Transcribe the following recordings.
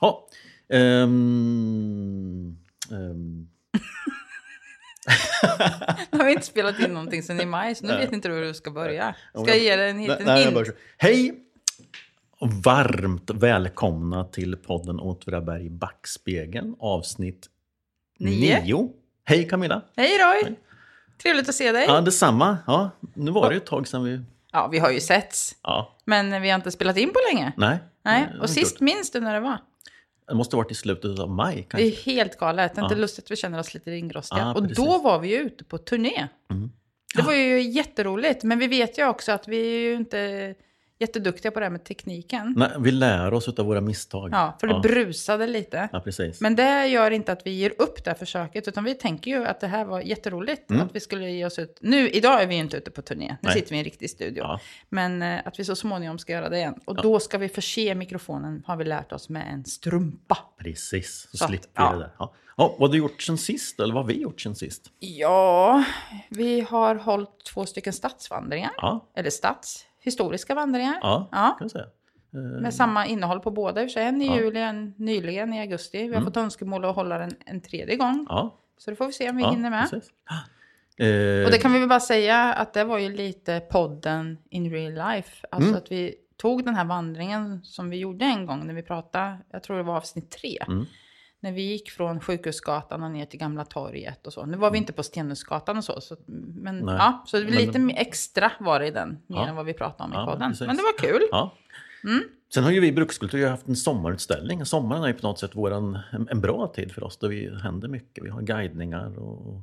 Ja. Ehm, ehm, Nu har vi inte spelat in någonting sedan i maj, så nu vet inte du hur du ska börja. Ska jag ge dig en nej, liten nej, hint? kör. Hej! Och varmt välkomna till podden Åtvidaberg i backspegeln, avsnitt Nio. nio. Hej Camilla! Hej Roy! Trevligt att se dig. Ja, detsamma. Ja, nu var det ju ett tag sedan vi... Ja, vi har ju setts, Ja, men vi har inte spelat in på länge. nej. Nej, och sist gjort. minns du när det var? Det måste ha varit i slutet av maj Det kanske. är helt galet. Det är inte Ja. lustigt att vi känner oss lite ringrostiga. Ja, och precis. då var vi ju ute på turné. Mm. Det var ju jätteroligt. Men vi vet ju också att vi är ju inte jätteduktiga på det här med tekniken. Nej, vi lär oss av våra misstag. Ja, för det ja. brusade lite. ja, precis. Men det gör inte att vi ger upp det här försöket, utan vi tänker ju att det här var jätteroligt. Mm. Att vi skulle ge oss ut. Nu, idag är vi ju inte ute på turné, nu Nej. sitter vi i en riktig studio. Ja. Men eh, att vi så småningom ska göra det igen. Och Ja. då ska vi förse mikrofonen, har vi lärt oss, med en strumpa. Precis, så, Så slipper vi det där. Ja. Ja, vad har du gjort sen sist? Eller vad har vi gjort sen sist? Ja, vi har hållit två stycken stadsvandringar. Ja, Eller stads, historiska vandringar. ja, Ja. kan säga. Eh, Med samma innehåll på båda i. En i Ja. juli, en nyligen i augusti. Vi har Mm. fått önskemål att hålla den en tredje gång. Ja, Så det får vi se om vi ja, hinner med. Eh, Och det kan vi väl bara säga att det var ju lite podden in real life. Alltså Mm. att vi tog den här vandringen som vi gjorde en gång när vi pratade, jag tror det var avsnitt tre. Mm. När vi gick från Sjukhusgatan och ner till Gamla torget och så. Nu var vi inte på Stenhusgatan och så. så men Nej, ja, så men- lite mer extra var det i den, mer Ja. än vad vi pratade om i Ja, podden. precis. Men det var kul. Ja. Mm. Sen har ju vi i Brukskultur haft en sommarutställning. Sommaren är ju på något sätt våran, en, bra tid för oss där vi händer mycket. Vi har guidningar och,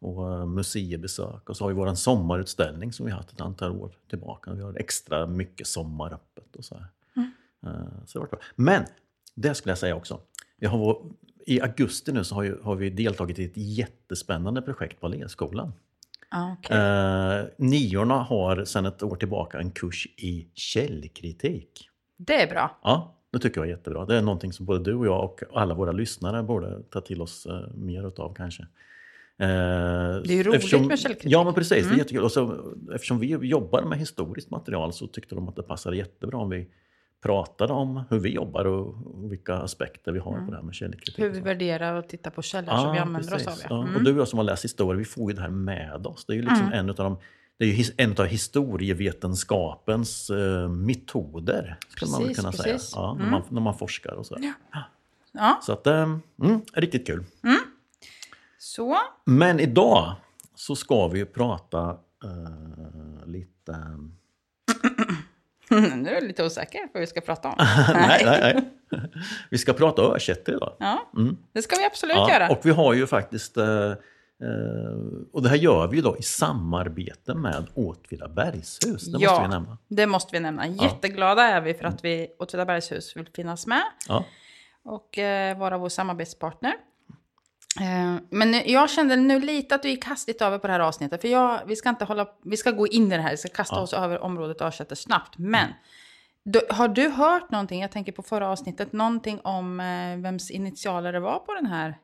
och eh, museibesök och så har vi våran sommarutställning som vi haft ett antal år tillbaka. Vi har extra mycket sommaröppet och så här. Mm. Eh, Så det bra. Men det skulle jag säga också. Vi har vår, I augusti nu så har, ju, har vi deltagit i ett jättespännande projekt på Alléskolan. Ja, okej. Eh, niorna har sedan ett år tillbaka en kurs i källkritik. Det är bra. Ja, det tycker jag är jättebra. Det är någonting som både du och jag och alla våra lyssnare borde ta till oss eh, mer utav kanske. det är ju roligt med källkritik. Ja, men precis. Det Mm. är jättekul. Och så, eftersom vi jobbar med historiskt material så tyckte de att det passade jättebra om vi pratade om hur vi jobbar och vilka aspekter vi har på det här med källkritik. Mm. Hur vi värderar och tittar på källor som vi använder oss av. precis. Ja. Ja. Mm. Och du och jag som har läst historia, vi får ju det här med oss. Det är ju liksom Mm. en av de det är ju en av historievetenskapens eh, metoder, skulle man väl Precis, kunna precis. säga. Ja, när, Mm. man, när man forskar och så. Ja. ja, Så att, eh, mm, riktigt kul. så. Men idag så ska vi ju prata eh, lite... nu är jag lite osäker på vad vi ska prata om. nej, nej, nej. Vi ska prata ökätter idag. Ja, Mm. det ska vi absolut Ja, göra. och vi har ju faktiskt... Eh, eh, och det här gör vi ju då i samarbete med Åtvidabergshus. Det Ja. måste vi nämna. Det måste vi nämna. Jätteglada är vi för att vi Åtvidabergshus vill finnas med Ja. och eh, vara vår samarbetspartner. Eh, men jag kände nu lite att du gick hastigt över på det här avsnittet. För jag, vi, ska inte hålla, vi ska gå in i det här, vi ska kasta Ja. oss över området Örsätter snabbt. Men då, har du hört någonting, jag tänker på förra avsnittet, någonting om eh, vems initialer det var på den här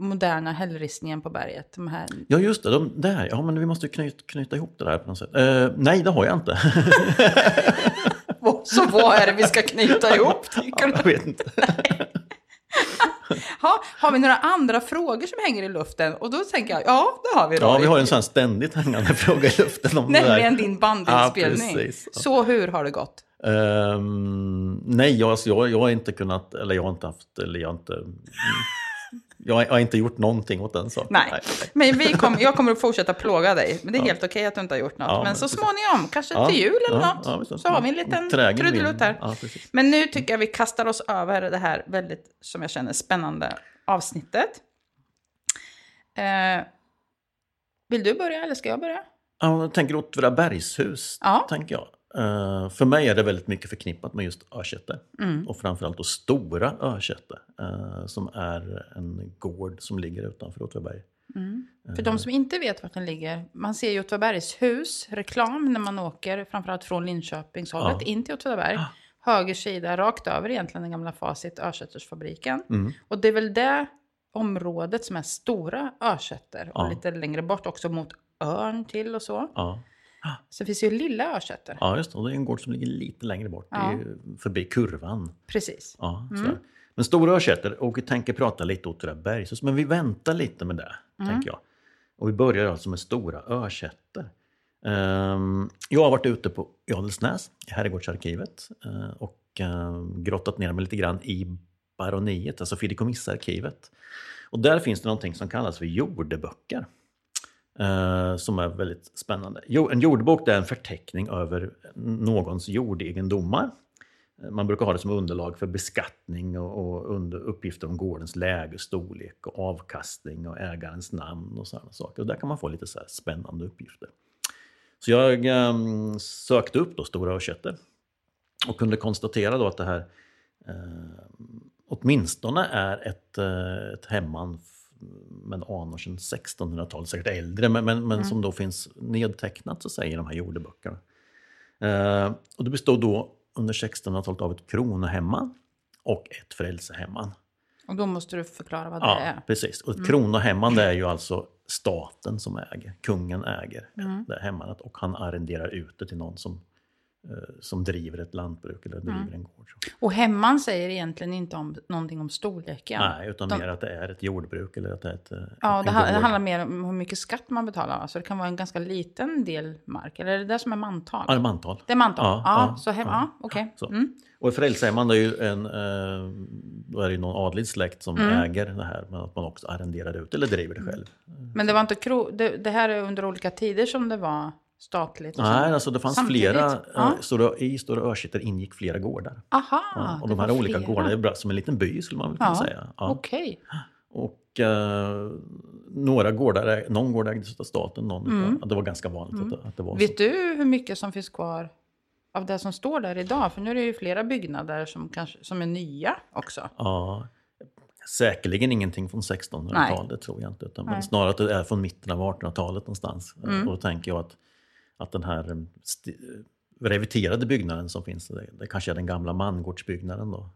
moderna hällristningen på berget? De här, Ja, just det. De, där. Ja, men vi måste knyta, knyta ihop det där på något sätt. Eh, nej, det har jag inte. Så vad är det vi ska knyta ihop, du? jag vet inte. Ha, har vi några andra frågor som hänger i luften? Och då tänker jag, ja, det har vi. Ja, Roy. vi har en sån ständigt hängande fråga i luften om Nämligen din bandinspelning. Ja. Så hur har det gått? Ehm, nej, jag, alltså, jag, jag har inte kunnat, eller jag har inte haft, eller jag har inte... Jag, har- inte gjort någonting åt den saken. Nej. Men vi kom, jag kommer att fortsätta plåga dig. Men det är Ja. helt okej att du inte har gjort något. Ja, men men så precis. småningom, kanske Ja, till jul eller ja, något, visst. så har vi en liten trudelutt här. Men nu tycker jag vi kastar oss över det här väldigt, som jag känner, spännande avsnittet. Eh, vill du börja eller ska jag börja? Ja, jag tänker Åtvidabergshus, Ja. tänker jag. Eh, för mig är det väldigt mycket förknippat med just Örsätte. Mm. Och framförallt då Stora Örsätte, eh, som är en gård som ligger utanför Åtvidaberg. Mm. För de som inte vet vart den ligger, man ser ju Åtvidabergshus, reklam när man åker, framförallt från Linköpingshållet, Ja. in till Åtvidaberg. Ja. Höger sida, rakt över egentligen den gamla Facit, Örsättersfabriken. Mm. Och det är väl det området som är stora Örsätter. Och Ja. lite längre bort också mot Örn till och så. Ja. Så det finns ju lilla Örsätter. ja, just det. Och det är en gård som ligger lite längre bort. Det Ja. förbi kurvan. Precis. Ja, Mm. Men stora örkätter, och vi tänker prata lite Åtvidabergshus, men vi väntar lite med det, tänker jag. Och vi börjar alltså med stora örkätter. Ehm, jag har varit ute på Adelsnäs, i Herrgårdsarkivet, eh, och ehm, grottat ner mig lite grann i baroniet, alltså fideikommissarkivet. Och där finns det någonting som kallas för jordeböcker eh, som är väldigt spännande. Jo, en jordbok det är en förteckning över någons jordegendomar. Eh, man brukar ha det som underlag för beskattning och, och under uppgifter om gårdens läge, storlek och avkastning och ägarens namn och sådana saker. Och där kan man få lite så här spännande uppgifter. Så jag ehm, sökte upp då Stora Örsätter och kunde konstatera då att det här eh, åtminstone är ett, eh, ett hemman med anor sedan 1600-talet, säkert äldre, men, men, men som då finns nedtecknat så i de här jordeböckerna. Eh, och det bestod då under 1600-talet av ett kronohemman och ett frälsehemman. Och då måste du förklara vad det Ja, är. precis. Och ett kronohemman det är ju alltså staten som äger, kungen äger Mm. det hemmanet och han arrenderar ut det till någon som, som driver ett lantbruk eller driver Mm. en gård. Och hemman säger egentligen inte om, någonting om storleken. Nej, utan De- mer att det är ett jordbruk eller att det är ett, eh, Ja, det, ha- det handlar mer om hur mycket skatt man betalar. Alltså det kan vara en ganska liten del mark. Eller är det det som är mantal? Ja, mantal. Det är mantal? Ja, Ja, ja, så hem, ja, ja, okej. så. Mm. Och ett frälsehemman det är ju en, eh, då är det ju någon adlig släkt som Mm. äger det här, men att man också arrenderar ut eller driver det själv. Men det var inte kro... Det, det här är under olika tider som det var statligt? Nej, så. alltså det fanns Samtidigt? flera, Ja. eh, stora, i Stora Örsätter ingick flera gårdar. Aha, Ja, och de här olika flera. gårdarna är bra, som en liten by skulle man väl kunna Ja, säga. Ja. Okej. Och eh, några gårdar, någon gård ägdes av staten, någon Mm. det var ganska vanligt att, det- att det var Vet så. du hur mycket som finns kvar av det som står där idag? För nu är det ju flera byggnader som, kanske, som är nya också. Ja, säkerligen ingenting från 1600-talet tror jag inte, utan men snarare att det är från mitten av 1800-talet någonstans. Eh, Mm. Och då tänker jag att, att den här eh, sti- reviterade byggnaden som finns, det, kanske är den gamla mangårdsbyggnaden då.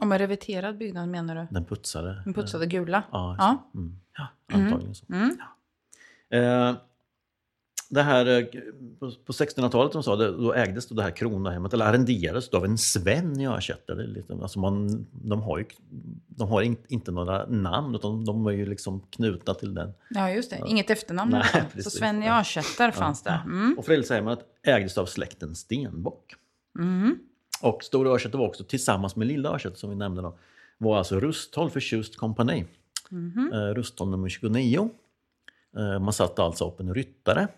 Och med reverterad byggnad menar du? Den putsade. Den putsade gula? Ja, Ja. Mm. ja antagligen så. Mm. Eh, det här, eh, på, på 1600-talet som sa, det, då ägdes då det här kronahemmet, eller arrenderades då av en Sven i Örsätter. Alltså man, de har ju de har in, inte några namn, utan de är ju liksom knutna till den. Ja, just det. Inget efternamn. Nej, så. Sven i Örsätter fanns det. Mm. Och frälsehemmet ägdes av släkten Stenbock. Mm. Och Stora Örsätter var också tillsammans med Lilla Örsätter som vi nämnde då, var alltså Rusthåll förtjust kompani. Mhm. Eh, Rusthåll nummer 29. Eh, man satte alltså upp en ryttare.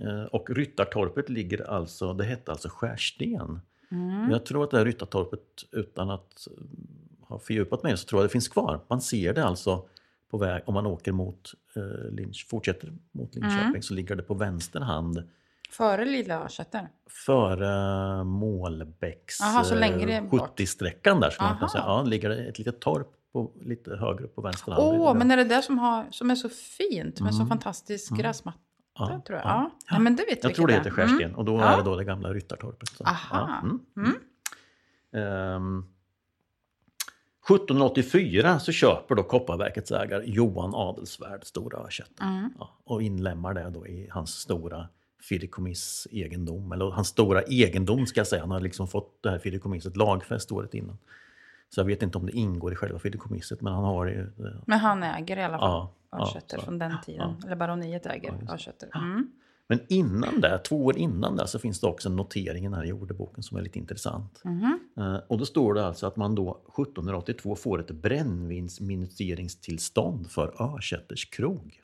Eh, och Ryttartorpet ligger alltså, det hette alltså Skärsten. Mm. Jag tror att det här Ryttartorpet, utan att eh, ha fördjupat mig, så tror jag det finns kvar. Man ser det alltså på väg, om man åker mot eh, Linch, fortsätter mot Linköping, Mm. så ligger det på vänster hand Före Lilla Örsätter? före Målbäcks Aha, så längre eh, bort. 70-sträckan där. Skulle man kunna säga. Ja, ligger det ett litet torp på, lite högre upp på vänster hand. Åh, Det- men är det det som, har, som är så fint med så Mm. fantastisk gräsmatta? Ja, tror jag. ja. Ja. Men det vet Jag tror det heter Skärsten och då är det då det gamla Ryttartorpet. Så, Aha. Mm. Mm. Ehm, 1784 så köper då Kopparverkets ägare Johan Adelsvärd Stora Örsätter Mm. och inlämnar det då i hans stora fideikommissegendom. Eller hans stora egendom ska jag säga. Han har liksom fått det här fideikommisset lagfäst året innan. Så jag vet inte om det ingår i själva fideikommisset men han har ju... det. Men han äger i alla fall ja, Örsätter så. från den tiden. Eller baroniet äger det. Örsätter. Mm. Men innan det, två år innan det, så finns det också en notering i den här jordeboken som är lite intressant. Mhm. Eh, Och då står det alltså att man då 1782 får ett brännvinsministeringstillstånd för Örsätters krog.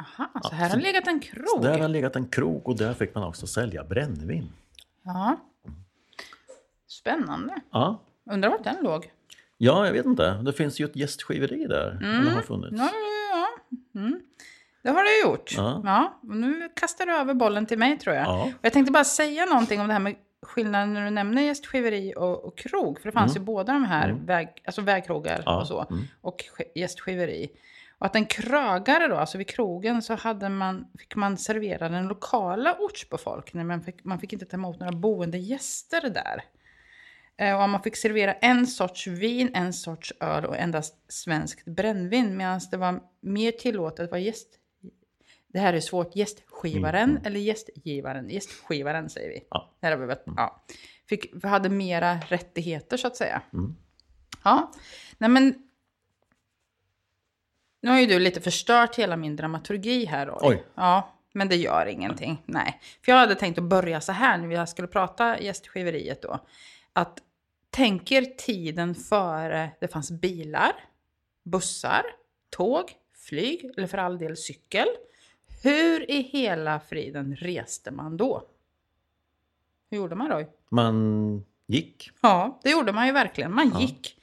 Aha, så här har det legat en krog. Så där har legat en krog och där fick man också sälja brännvin. Ja. Spännande. Ja. Undrar vart den låg? ja, jag vet inte. Det finns ju ett gästgiveri där. Eller har funnits. Ja, ja. Mm. Det har det gjort. Ja. Ja. och nu kastar du över bollen till mig tror jag. Ja. Och jag tänkte bara säga någonting om det här med skillnaden när du nämner gästgiveri och, och krog. För det fanns ju båda de här, väg, alltså vägkrogar Mm. Ja, och så. mm. Och gästgiveri. Och att en krögare då, alltså vid krogen så hade man, fick man servera den lokala ortsbefolkningen. Man fick, man fick inte ta emot några boende gäster där. Eh, Och man fick servera en sorts vin, en sorts öl och endast svenskt brännvin. Medan det var mer tillåtet var gäst... Det här är svårt. Gästskivaren eller gästgivaren? Gästskivaren säger vi. Ja. Här har vi väl, ja. Fick, hade mera rättigheter så att säga. Mm. Ja, nej men... Nu har ju du lite förstört hela min dramaturgi här Roy. Oj. Ja, men det gör ingenting. Nej. För jag hade tänkt att börja så här när vi skulle prata gästgiveriet då. Att tänker tiden före det fanns bilar, bussar, tåg, flyg eller för all del cykel. Hur i hela friden reste man då? Hur gjorde man Roy? Man gick. Ja, det gjorde man ju verkligen. Man Ja. gick.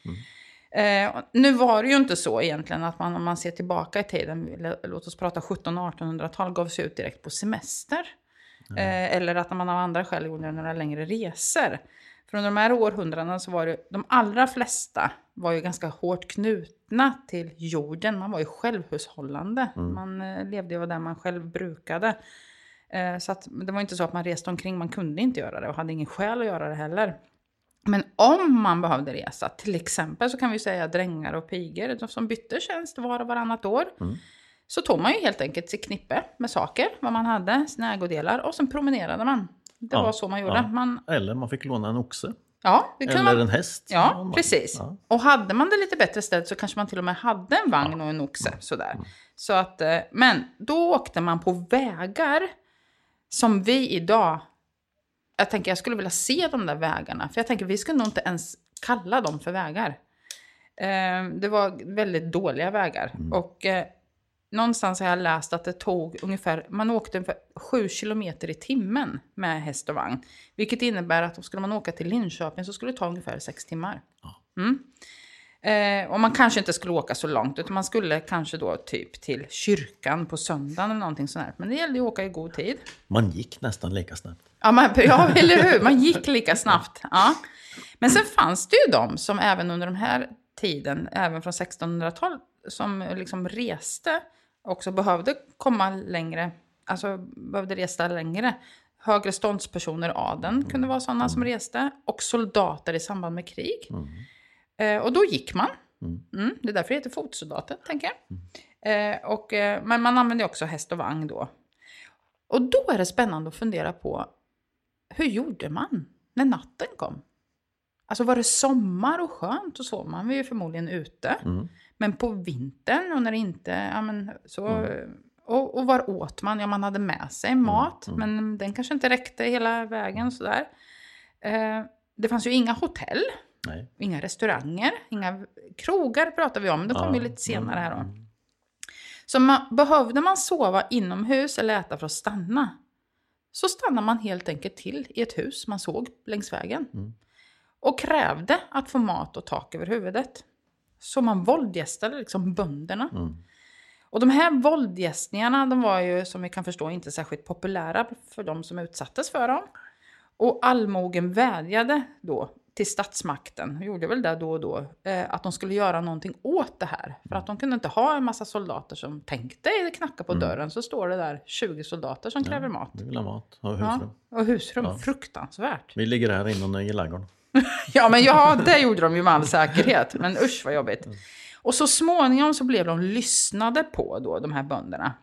Eh, och nu var det ju inte så egentligen att man om man ser tillbaka i tiden, låt oss prata 1700-1800-tal, gav sig ut direkt på semester. Eh, eller att man av andra skäl gjorde några längre resor. För under de här århundradena så var det, de allra flesta var ju ganska hårt knutna till jorden. Man var ju självhushållande. Man eh, levde ju det man själv brukade. Eh, så att, det var inte så att man reste omkring, man kunde inte göra det och hade ingen skäl att göra det heller. Men om man behövde resa, till exempel så kan vi säga drängar och pigor de som bytte tjänst var och varannat år. Så tog man ju helt enkelt sitt knippe med saker, vad man hade, sina ägodelar och sen promenerade man. Det Ja, var så man gjorde. ja. Man, Eller man fick låna en oxe. ja, Eller man, en häst. Ja, precis. Ja. Och hade man det lite bättre ställt så kanske man till och med hade en vagn och en oxe. Sådär. Så att, eh, men då åkte man på vägar som vi idag... Jag tänker jag skulle vilja se de där vägarna. För jag tänker vi skulle nog inte ens kalla dem för vägar. Eh, det var väldigt dåliga vägar. Och eh, någonstans har jag läst att det tog ungefär, man åkte ungefär 7 kilometer i timmen med häst och vagn. Vilket innebär att om skulle man åka till Linköping så skulle det ta ungefär 6 timmar. Mm. Eh, och man kanske inte skulle åka så långt, utan man skulle kanske då typ till kyrkan på söndagen eller någonting sånt här. Men det gällde ju att åka i god tid. Man gick nästan lika snabbt. Ja, man, ja, eller hur? Man gick lika snabbt. Ja. Men sen fanns det ju de som även under den här tiden, även från 1600-talet, som liksom reste också behövde komma längre, alltså behövde resa längre. Högre ståndspersoner, adeln kunde vara sådana som reste, och soldater i samband med krig. Eh, och då gick man. Mm, det är därför det heter fotsoldater, tänker jag. Eh, och, eh, men man använde också häst och vagn då. Och då är det spännande att fundera på hur gjorde man när natten kom? Alltså var det sommar och skönt och så, man var ju förmodligen ute. Men på vintern och när det inte, ja men så... Och, och var åt man? Ja, man hade med sig mat, men den kanske inte räckte hela vägen sådär. Eh, det fanns ju inga hotell, Nej. inga restauranger, inga krogar pratar vi om. Det kommer ju lite senare här då. Så man, behövde man sova inomhus eller äta för att stanna, så stannade man helt enkelt till i ett hus man såg längs vägen. Och krävde att få mat och tak över huvudet. Så man våldgästade liksom bönderna. Och de här våldgästningarna, de var ju som vi kan förstå inte särskilt populära för de som utsattes för dem. Och allmogen vädjade då till statsmakten, och gjorde väl det då och då, eh, att de skulle göra någonting åt det här. För att de kunde inte ha en massa soldater som tänkte knacka på dörren, så står det där 20 soldater som kräver mat. Vi vill ha mat och Ja, husrum. och husrum, fruktansvärt. Vi ligger här inne i ladugården. Ja, men ja, det gjorde de ju med all säkerhet. Men usch vad jobbigt. Och så småningom så blev de lyssnade på då, de här bönderna.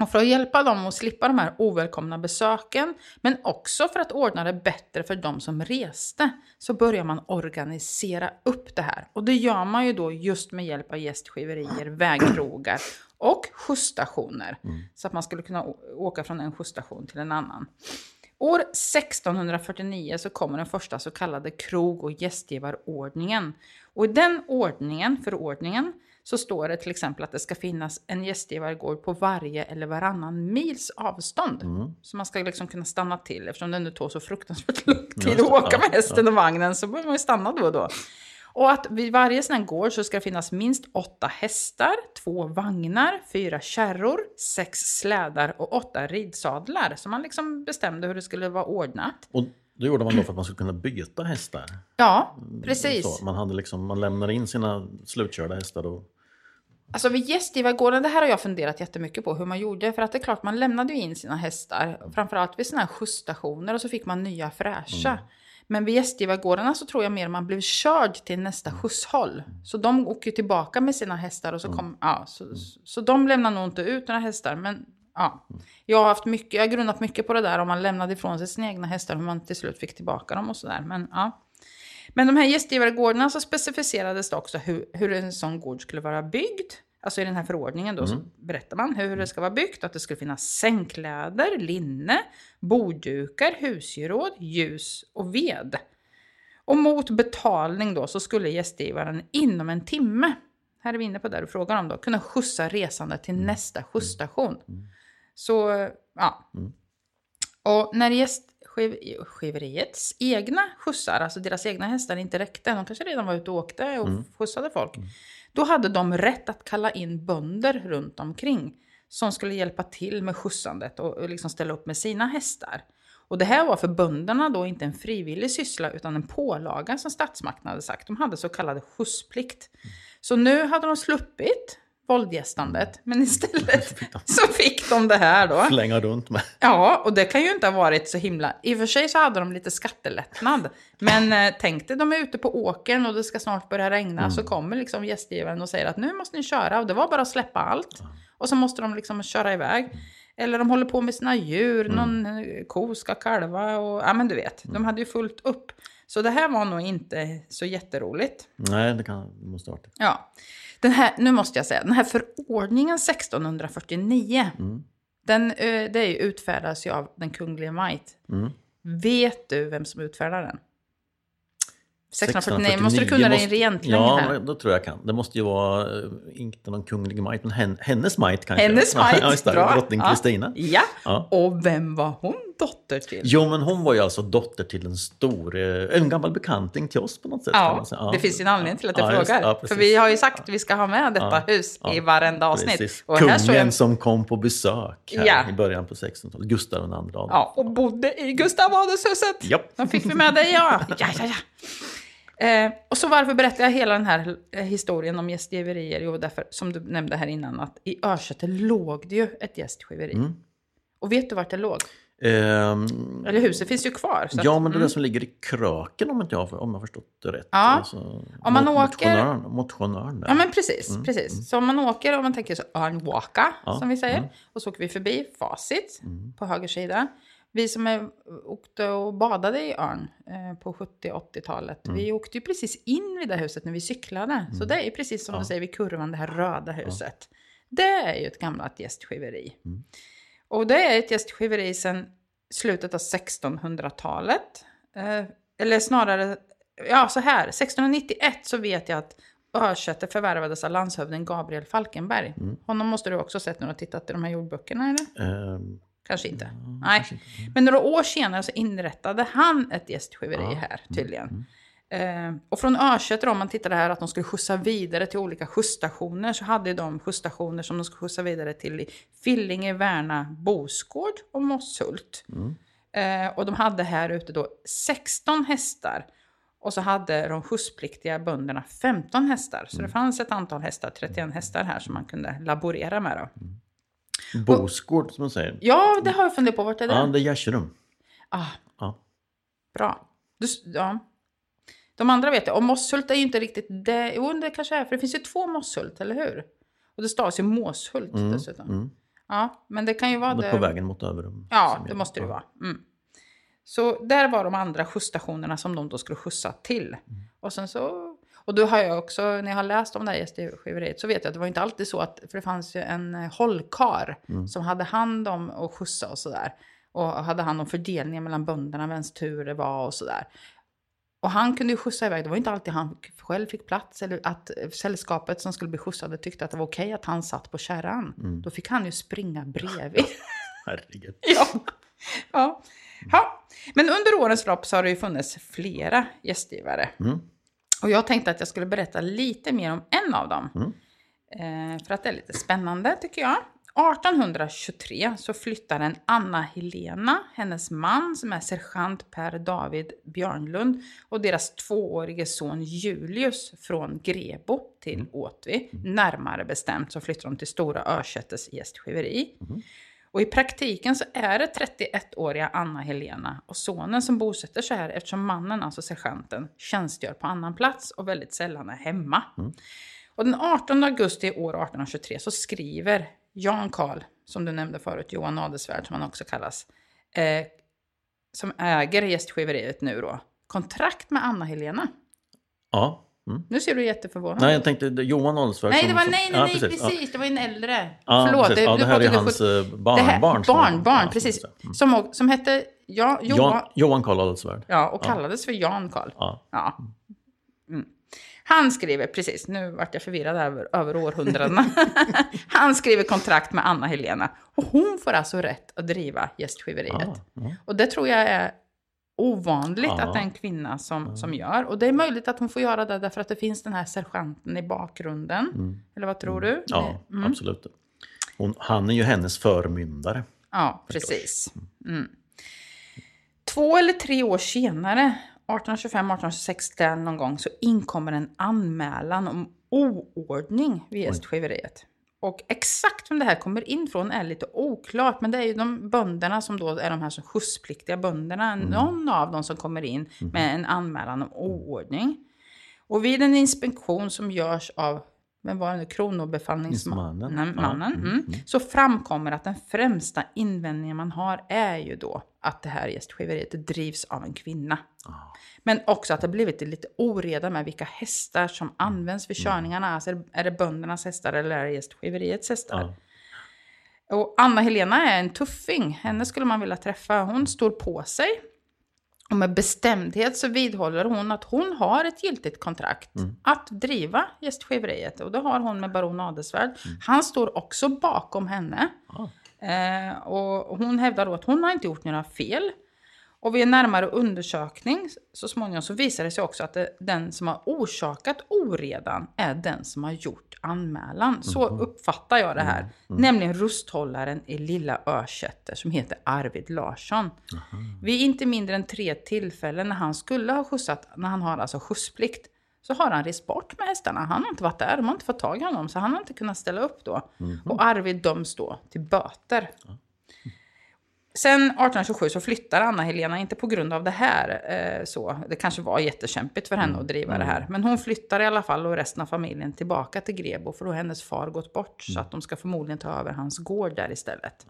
Och för att hjälpa dem att slippa de här ovälkomna besöken, men också för att ordna det bättre för de som reste, så börjar man organisera upp det här. Och det gör man ju då just med hjälp av gästgiverier, vägkrogar och skjutsstationer. Så att man skulle kunna åka från en skjutsstation till en annan. År 1649 så kommer den första så kallade krog och gästgivarordningen. Och i den ordningen, förordningen, så står det till exempel att det ska finnas en gästgivargård på varje eller varannan mils avstånd. Så man ska liksom kunna stanna till eftersom det nu tog så fruktansvärt lång tid att åka med hästen och vagnen så behöver man ju stanna då och då. Och att vid varje sån här gård så ska det finnas minst åtta hästar, två vagnar, fyra kärror, sex slädar och åtta ridsadlar. Så man liksom bestämde hur det skulle vara ordnat. Och det gjorde man då för att man skulle kunna byta hästar. Ja, precis. Så, man, hade liksom, man lämnade in sina slutkörda hästar och Alltså vid gästgivargården, det här har jag funderat jättemycket på hur man gjorde. För att det är klart, man lämnade ju in sina hästar, framförallt vid sådana här skjutsstationer och så fick man nya fräscha. Men vid gästgivargårdarna så tror jag mer man blev körd till nästa skjutshåll. Så de åker ju tillbaka med sina hästar och så kom, ja, så, så de lämnar nog inte ut några hästar. Men ja, jag har haft mycket, jag har grundat mycket på det där om man lämnade ifrån sig sina egna hästar, hur man till slut fick tillbaka dem och sådär. Men ja. Men de här gästgivargårdarna så specificerades det också hur, hur en sån gård skulle vara byggd. Alltså i den här förordningen då så berättar man hur det ska vara byggt. Att det skulle finnas sängkläder, linne, borddukar, husgeråd, ljus och ved. Och mot betalning då så skulle gästgivaren inom en timme, här är vi inne på det du frågar om då, kunna skjutsa resande till nästa skjutsstation. Så, ja. Och när gästgiveriets egna skjutsar, alltså deras egna hästar inte räckte, de kanske redan var ute och åkte och skjutsade folk, då hade de rätt att kalla in bönder runt omkring som skulle hjälpa till med skjutsandet och, liksom ställa upp med sina hästar. Och det här var för bönderna då inte en frivillig syssla utan en pålaga som statsmakten hade sagt. De hade så kallad skjutsplikt. Så nu hade de sluppit våldgästandet, men istället så fick de det här då. Slänga runt med. Ja, och det kan ju inte ha varit så himla... I och för sig så hade de lite skattelättnad. Men eh, tänk dig, de är ute på åkern och det ska snart börja regna. Så kommer liksom gästgivaren och säger att nu måste ni köra. Och det var bara att släppa allt. Och så måste de liksom köra iväg. Eller de håller på med sina djur, någon eh, ko ska kalva och... Ja, men du vet, de hade ju fullt upp. Så det här var nog inte så jätteroligt. Nej, det, kan, måste ha varit det. Ja. Den här, nu måste jag säga, den här förordningen 1649, den, eh, det utfärdas ju av den kunglige Majt. Mm. Vet du vem som utfärdar den? 1649, måste du kunna måste- rentlänge Ja, här? då tror jag kan. Det måste ju vara, eh, inte någon kunglig majt, men hen, hennes majt kanske. Hennes Majt, Ja, bra. Drottning. Kristina. Ja. Ja. och vem var hon dotter till? Jo, men hon var ju alltså dotter till en stor, eh, en gammal bekanting till oss på något sätt. Ja, säga. det finns ju en anledning till att jag Ja, just- frågar. ja, För vi har ju sagt att vi ska ha med detta Ja, hus i ja, varenda avsnitt. Precis. Och Kungen jag, som kom på besök här Ja. i början på 1600-talet, Gustav II Adolf. ja, och bodde i Gustav Adolfshuset. Japp. Då fick vi med dig, ja. ja, ja, ja. Eh, och så varför berättar jag hela den här eh, historien om gästgiverier? Jo, därför, som du nämnde här innan, att i Örsäte låg det ju ett gästgiveri. Mm. Och vet du vart det låg? Ehm, Eller huset finns ju kvar. Så ja, att, men det är mm. det som ligger i kröken om inte jag om jag har förstått det rätt. Ja. Alltså, Om man mot- åker- Motionären, motionären. Ja, men precis. precis. Så om man åker, om man tänker så Örnwaka, Mm. Ja, som vi säger, mm. och så åker vi förbi Facit på höger sida. Vi som är, åkte och badade i Örn eh, på 70 80-talet, Mm. vi åkte ju precis in vid det huset när vi cyklade. Så det är precis som du säger vid kurvan, det här röda huset. Det är ju ett gammalt gästgiveri. Mm. Och det är ett gästgiveri sedan slutet av 1600-talet. Eh, eller snarare, ja så här, 1691 så vet jag att Örsäte förvärvades av landshövding Gabriel Falkenberg. Mm. Honom måste du också ha sett när du har tittat i de här jordböckerna, eller? Ehm, Kanske inte. ja, Nej. kanske inte. Men några år senare så inrättade han ett gästgiveri Ja, här tydligen. Eh, och från Örsäter, om man tittar här att de skulle skjutsa vidare till olika skjutsstationer, så hade de skjutsstationer som de skulle skjutsa vidare till i Fillinge, Värna, Bosgård och Mosshult. Eh, och de hade här ute då 16 hästar. Och så hade de skjutspliktiga bönderna 15 hästar. Så det fanns ett antal hästar, 31 hästar här som man kunde laborera med. Då. Bosgård som man säger. Ja, det har jag funderat på. Vart är det? Ja, det är Gärserum. Ah, Ja. Bra. Du, ja. De andra vet jag. Och Mosshult är ju inte riktigt det. Jo, det kanske är. För det finns ju två Mosshult, eller hur? Och det stavas ju Måshult dessutom. Mm. Ja, men det kan ju vara Det på vägen mot Överum. Ja, det måste det vara. Mm. Så där var de andra skjutsstationerna som de då skulle skjutsa till. Mm. Och sen så... Och då har jag också, när jag har läst om det här gästgiveriet, så vet jag att det var inte alltid så att, för det fanns ju en eh, hållkar Mm. som hade hand om att skjutsa och sådär. Och hade hand om fördelningen mellan bönderna, vems tur det var och sådär. Och han kunde ju skjutsa iväg, det var inte alltid han själv fick plats eller att sällskapet som skulle bli skjutsade tyckte att det var okej att han satt på kärran. Mm. Då fick han ju springa bredvid. Herregud. Ja. ja. ja. Men under årens lopp så har det ju funnits flera gästgivare. Mm. Och jag tänkte att jag skulle berätta lite mer om en av dem. Mm. Eh, för att det är lite spännande tycker jag. 1823 så flyttar en Anna Helena, hennes man som är sergeant Per David Björnlund och deras tvåårige son Julius från Grebo till Åtvi. Närmare bestämt så flyttar de till Stora Örsätes gästgiveri. Och i praktiken så är det 31-åriga Anna Helena och sonen som bosätter sig här eftersom mannen, alltså sergeanten, tjänstgör på annan plats och väldigt sällan är hemma. Och den 18 augusti år 1823 så skriver Jan Karl, som du nämnde förut, Johan Adelsvärd som han också kallas, eh, som äger gästgiveriet nu då, kontrakt med Anna-Helena. Ja. Mm. Nu ser du jätteförvånad Nej, ut. jag tänkte Johan Adelsvärd. Nej, det var som- nej, nej, ja, nej, precis. Ja. Det var en äldre. Ja, Förlåt. precis. Ja, det här är hans eh, barnbarn. som- barn, precis. Mm. Som, som hette ja, Johan, Johan, Karl Adelsvärd. ja, och kallades för Jan Karl. Ja. Ja. Mm. Han skriver, precis, nu vart jag förvirrad över, över århundradena. Han skriver kontrakt med Anna-Helena. Och hon får alltså rätt att driva gästgiveriet. Ja, ja. Och det tror jag är ovanligt Ja. att det är en kvinna som, som gör. Och det är möjligt att hon får göra det därför att det finns den här sergeanten i bakgrunden. Mm. Eller vad tror du? Ja, Mm. absolut. Hon, han är ju hennes förmyndare. Ja, precis. Mm. Två eller tre år senare, 1825-1826 där någon gång, så inkommer en anmälan om oordning vid gästgiveriet. Och exakt vem det här kommer in från är lite oklart, men det är ju de bönderna som då är de här som skjutspliktiga bönderna, någon av dem som kommer in med en anmälan om oordning. Och vid en inspektion som görs av, vem var det nu, kronobefallningsmannen, Mannen. Mm, mm, så framkommer att den främsta invändningen man har är ju då att det här gästgiveriet drivs av en kvinna. Ja. Men också att det blivit lite oreda med vilka hästar som används vid körningarna. Alltså är det- böndernas hästar eller är det gästgiveriets hästar? Ja. Och Anna-Helena är en tuffing. Henne skulle man vilja träffa. Hon står på sig. Och med bestämdhet så vidhåller hon att hon har ett giltigt kontrakt att driva gästgiveriet. Och det har hon med baron Adelsvärd. Han står också bakom henne. Ja. Eh, och hon hävdar då att hon har inte gjort några fel. Och vid en närmare undersökning så småningom så visar det sig också att det, den som har orsakat oredan är den som har gjort anmälan. Så uppfattar jag det här. Nämligen rusthållaren i Lilla Örsätter som heter Arvid Larsson. Vid inte mindre än tre tillfällen när han skulle ha skjutsat, när han har alltså skjutsplikt, så har han rest bort med hästarna. Han har inte varit där, de har inte fått tag i honom, så han har inte kunnat ställa upp då. Och Arvid döms då till böter. Sen 1827 så flyttar Anna-Helena, inte på grund av det här, eh, så. det kanske var jättekämpigt för henne att driva det här. Men hon flyttar i alla fall och resten av familjen tillbaka till Grebo, för då har hennes far gått bort. Så att de ska förmodligen ta över hans gård där istället.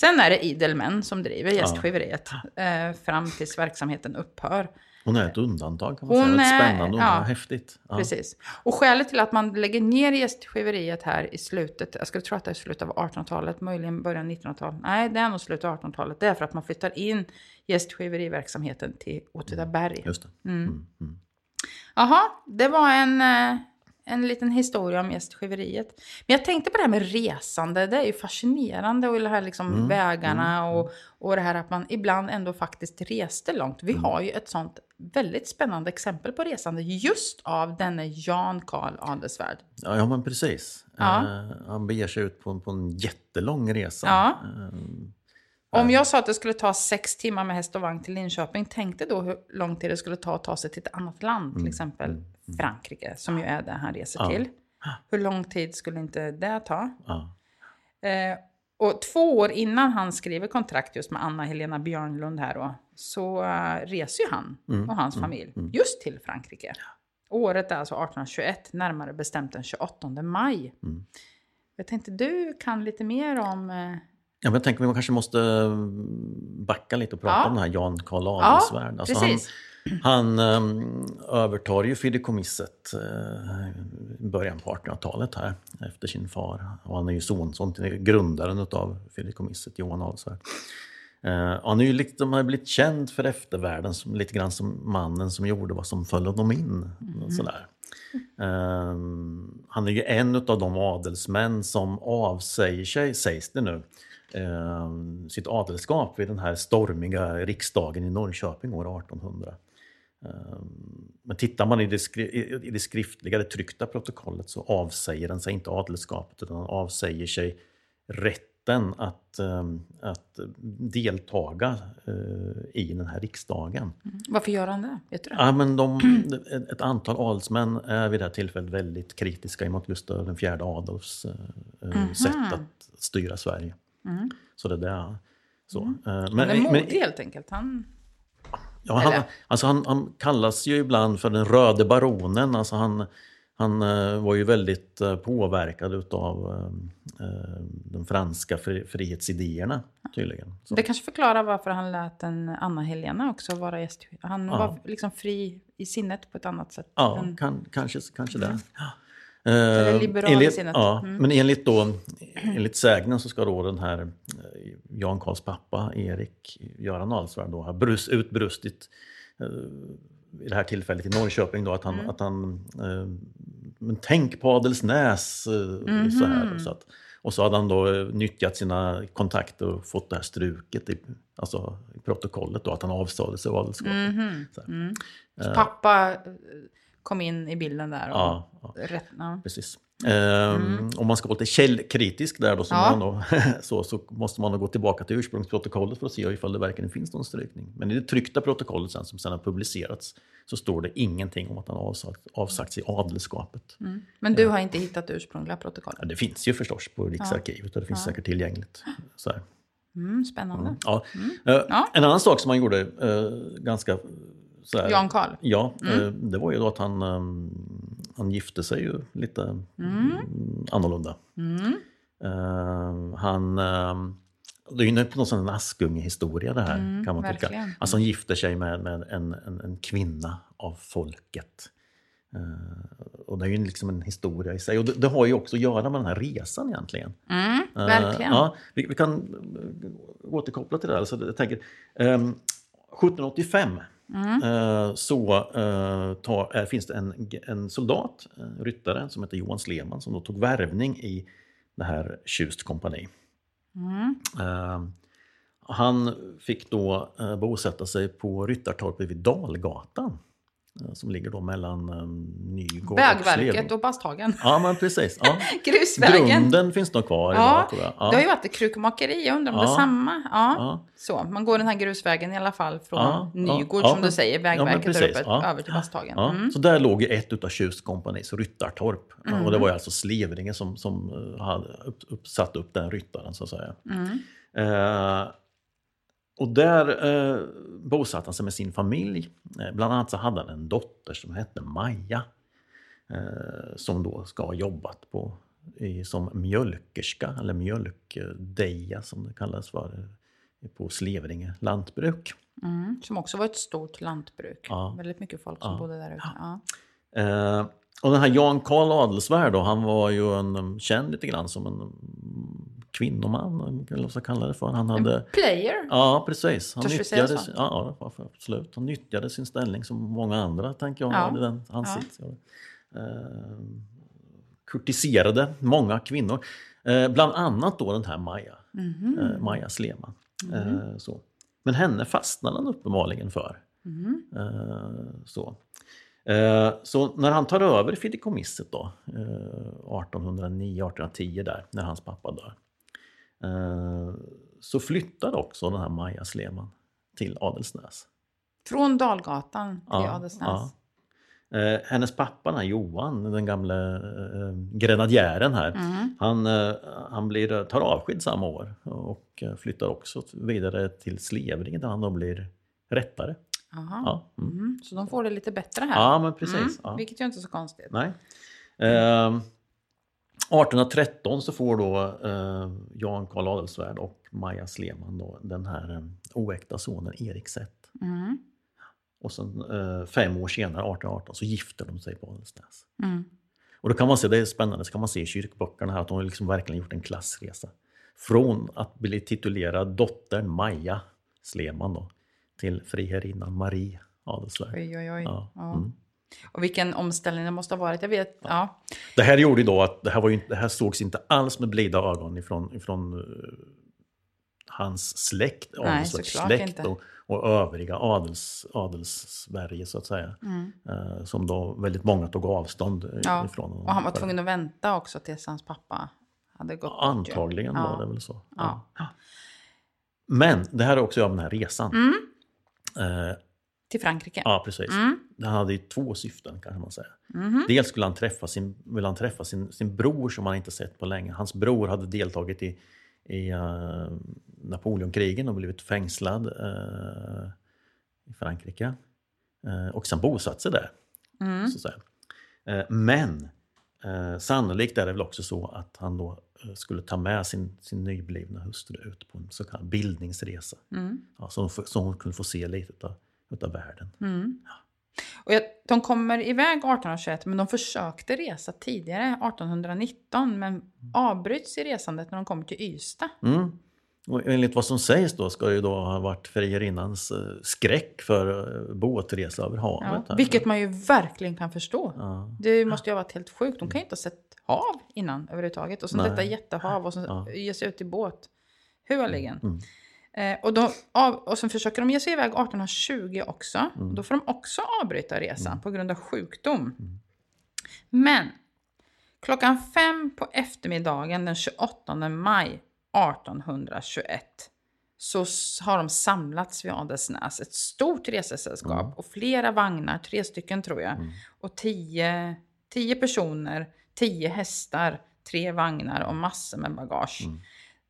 Sen är det idel män som driver gästgiveriet eh, fram tills verksamheten upphör. Hon är ett undantag kan man Hon säga. Ett är- spännande och ja. häftigt. Ja. Precis. Och skälet till att man lägger ner gästgiveriet här i slutet, jag skulle tro att det är slutet av 1800-talet, möjligen början av 1900-talet. Nej, det är nog slutet av 1800-talet. Det är för att man flyttar in gästgiveriverksamheten till Åtvidaberg. Just det. Mm. Mm. Mm. Jaha, det var en, eh, en liten historia om gästgiveriet. Men jag tänkte på det här med resande. Det är ju fascinerande. Och det här liksom Mm, vägarna och, och det här att man ibland ändå faktiskt reste långt. Mm. Vi har ju ett sånt väldigt spännande exempel på resande just av denne Jan Karl Adelsvärd. Ja, ja, men precis. Ja. Eh, han beger sig ut på, på en jättelång resa. Ja. Eh, Om jag sa att det skulle ta sex timmar med häst och vagn till Linköping, tänkte då hur lång tid det skulle ta att ta sig till ett annat land, till exempel Frankrike, som ju är det han reser Mm. Ja. till. Hur lång tid skulle inte det ta? ja. Eh, och två år innan han skriver kontrakt just med Anna-Helena Björnlund här då, så eh, reser ju han Mm, och hans familj just till Frankrike. Året är alltså 1821, närmare bestämt den 28 maj. Mm. Jag tänkte du kan lite mer om... Eh, Ja, men jag tänker att vi kanske måste mm, backa lite och prata Ja. om den här Jan Karl Adelsvärd. Alltså han, precis. han um, övertar ju fideikommisset uh, i början på 1800-talet här efter sin far. Och han är ju sonson till grundaren av fideikommisset, Johan Adelsvärd. Uh, och han är ju han har blivit känd för eftervärlden som, lite grann som mannen som gjorde vad som föll honom in. och Sådär. Ehm, han är ju en av de adelsmän som avsäger sig, sägs det nu, ehm, sitt adelskap vid den här stormiga riksdagen i Norrköping år 1800. Ehm, men tittar man i det, i- det skriftliga, det tryckta protokollet så avsäger han sig inte adelskapet utan avsäger sig rätten att, ehm, att deltaga eh, i den här riksdagen. varför gör han det? Vet du det? Ja, men de, ett- antal adelsmän är vid det här tillfället väldigt kritiska emot Gustav den fjärde Adolfs Mhm. sätt att styra Sverige. Så det där. Så. Eh, Men, Mm. han är men- modig helt enkelt. Han, Ja, han, Eller? alltså han, han kallas ju ibland för den röde baronen. Alltså han, Han eh, var ju väldigt eh, påverkad utav eh, de franska fri, frihetsidéerna tydligen. Så, Det kanske förklarar varför han lät en Anna-Helena också vara gäst. Han Ja. var liksom fri i sinnet på ett annat sätt. ja, än- kan, kanske, kanske det. Ja. Eh, liberal i enligt, sinnet. ja, Mm. Men enligt, då, enligt sägnen så ska då den här eh, Jan Karls pappa, Erik Göran Ahlsvärd, då ha brus, utbrustit eh, i det här tillfället i Norrköping då, att han, Mm. att han eh, men tänk på Adelsnäs, eh, så här. Mhm. Så att, och så hade han då eh, nyttjat sina kontakter och fått det här struket i, alltså, i protokollet då, att han avsade sig av adelskapet. Mhm. Så här. Mm. Så pappa kom in i bilden där. Och Ja, ja. Rätt, ja. Precis. Ehm, Om man ska vara lite källkritisk där då, som Mm. Ja. man då, så, så måste man då gå tillbaka till ursprungsprotokollet för att se ifall det verkligen finns någon strykning. Men i det tryckta protokollet sen, som sen har publicerats så står det ingenting om att han avsagt, avsagt sig adelskapet. Mm. Men du har inte hittat det ursprungliga protokollet? Ja, det finns ju förstås på Riksarkivet och det finns säkert tillgängligt. Så här. Mm, spännande. Ja. Eh, Ja. En annan sak som han gjorde eh, ganska så här, Jan Karl? Ja, Mm. eh, det var ju då att han, eh, han gifte sig ju lite mm, annorlunda. Mm. Eh, han, det är ju någon sån Askunge-historia det här Mm, kan man tycka. verkligen. Alltså han gifter sig med, med en, en, en kvinna av folket. Eh, och det är ju liksom en historia i sig. Och det, det har ju också att göra med den här resan egentligen. Mm, verkligen. ja, vi, vi kan återkoppla till det där. Så jag tänker, ehm, 1785 Mm. eh, så eh, tar, är, finns det en, en soldat, en ryttare, som heter Johan Sleman som då tog värvning i det här Tjust kompani. Mm. Eh, han fick då eh, bosätta sig på Ryttartorpet vid Dalgatan. Eh, Som ligger då mellan eh, Nygård och Vägverket och Basthagen. Ja, men precis. Ja. Grusvägen. Grunden finns nog kvar Ja, idag tror jag. Ja. Det har ju varit ett krukmakeri, jag undrar om det är Ja. samma. Ja. Ja. Så, man går den här grusvägen i alla fall från Ja, ja, Nygård ja, som du säger, ja, Vägverket där uppe, ja. över till Basthagen. Ja, Mm. Så där låg ju ett utav Tjustkompanis ryttartorp. Mm. Och det var ju alltså Slevringe som, som eh, hade upp, upp, satt upp den ryttaren så att säga. Mm. Eh, och där eh, bosatte han sig med sin familj. Eh, bland annat så hade han en dotter som hette Maja. Eh, som då ska ha jobbat på, i, som mjölkerska, eller mjölkdeja som det kallas för, på Slevringe lantbruk. Mm. Som också var ett stort lantbruk. Ja. Väldigt mycket folk som Ja. bodde där ute. Ja. Eh, och den här Jan Karl Adelsvärd då, han var ju en, känd lite grann som en kvinnoman, eller vad ska jag kalla det för. Han hade... Player. Ja, precis. Han Törs vi säga nyttjade, ja, ja, absolut. Han nyttjade sin ställning som många andra, tänker jag, Ja. hade den Ja. ansikt. Eh, kurtiserade många kvinnor. Eh, bland annat då den här Maja, Mhm. eh, Maja Sleman. Eh, så. Men henne fastnade han uppenbarligen för. Mhm. Eh, så. Så när han tar över fideikommisset då, eh, 1809-1810 där, när hans pappa dör, så flyttar också den här Maja Sleman till Adelsnäs. Från Dalgatan till Ja, Adelsnäs. ja. Eh, hennes pappa, den Johan, den gamle eh, grenadjären här, Mm. han, eh, han blir, tar avsked samma år och eh, flyttar också vidare till Slevringen där han då blir rättare. Aha. Ja, mm. Mm. Så de får det lite bättre här. ja men precis. Mm. Ja. Vilket ju inte är så konstigt. Nej. Eh, 1813 så får då eh, Jan Karl Adelsvärd och Maja Sleman då den här eh, oäkta sonen Erik Sett. Mm. Och sen eh, fem år senare, 1818, så gifter de sig på Adelsnäs. Mm. Och då kan man se, det är spännande, så kan man se i kyrkböckerna här att de har liksom verkligen gjort en klassresa. Från att bli titulerad dottern Maja Sleman då, till friherrinnan Marie Adelsvärd. Oj, oj, oj. Ja. Ja. Mm. Och vilken omställning det måste ha varit. Jag vet. Ja. Det här gjorde ju då att det här, var ju, inte- det här sågs inte alls med blida ögon ifrån, ifrån eh, hans släkt, Nej, Adelsvärds såklart släkt inte. och, och övriga adels, adels-Sverige så att säga. Mm. Eh, som då väldigt många tog avstånd eh, Ja, ifrån. Och han var tvungen att vänta också tills hans pappa hade gått ju. Antagligen Ja. var det väl så. Ja. Men det här är också av den här resan. Mm. Eh, Till Frankrike. ja, precis. Mm. Han hade ju två syften kanske man säger. Mhm. Dels skulle han träffa, sin, ville han träffa sin, sin bror som han inte sett på länge. Hans bror hade deltagit i, i uh, Napoleonkrigen och blivit fängslad eh, i Frankrike. Eh, och sen bosatt sig där. Mm. Så men sannolikt är det väl också så att han då skulle ta med sin, sin nyblivna hustru ut på en så kallad bildningsresa. Mm. Ja, så, hon, så hon kunde få se lite utav, utav världen. Mm. Och jag, de kommer iväg 1821, men de försökte resa tidigare, 1819, men avbryts i resandet när de kommer till Ystad. Mm. Och enligt vad som sägs då ska ju då ha varit frierinnans eh, skräck för eh, båtresa över havet. Ja, vilket man ju verkligen kan förstå. Ja. Det måste ju ha varit helt sjukt. De kan ju inte ha sett hav innan överhuvudtaget. Och så Nej. detta jättehav och så Ja. ge sig ut i båt. Hurligen. Mm. Eh, och, då, av, och så försöker de ge sig iväg 1820 också. Mm. Då får de också avbryta resan på grund av sjukdom. Mm. Men klockan fem på eftermiddagen den 28 maj 1821 så har de samlats vid Adelsnäs. Ett stort resesällskap Mm. och flera vagnar, tre stycken tror jag. Mm. Och tio, tio personer, tio hästar, tre vagnar och massor med bagage.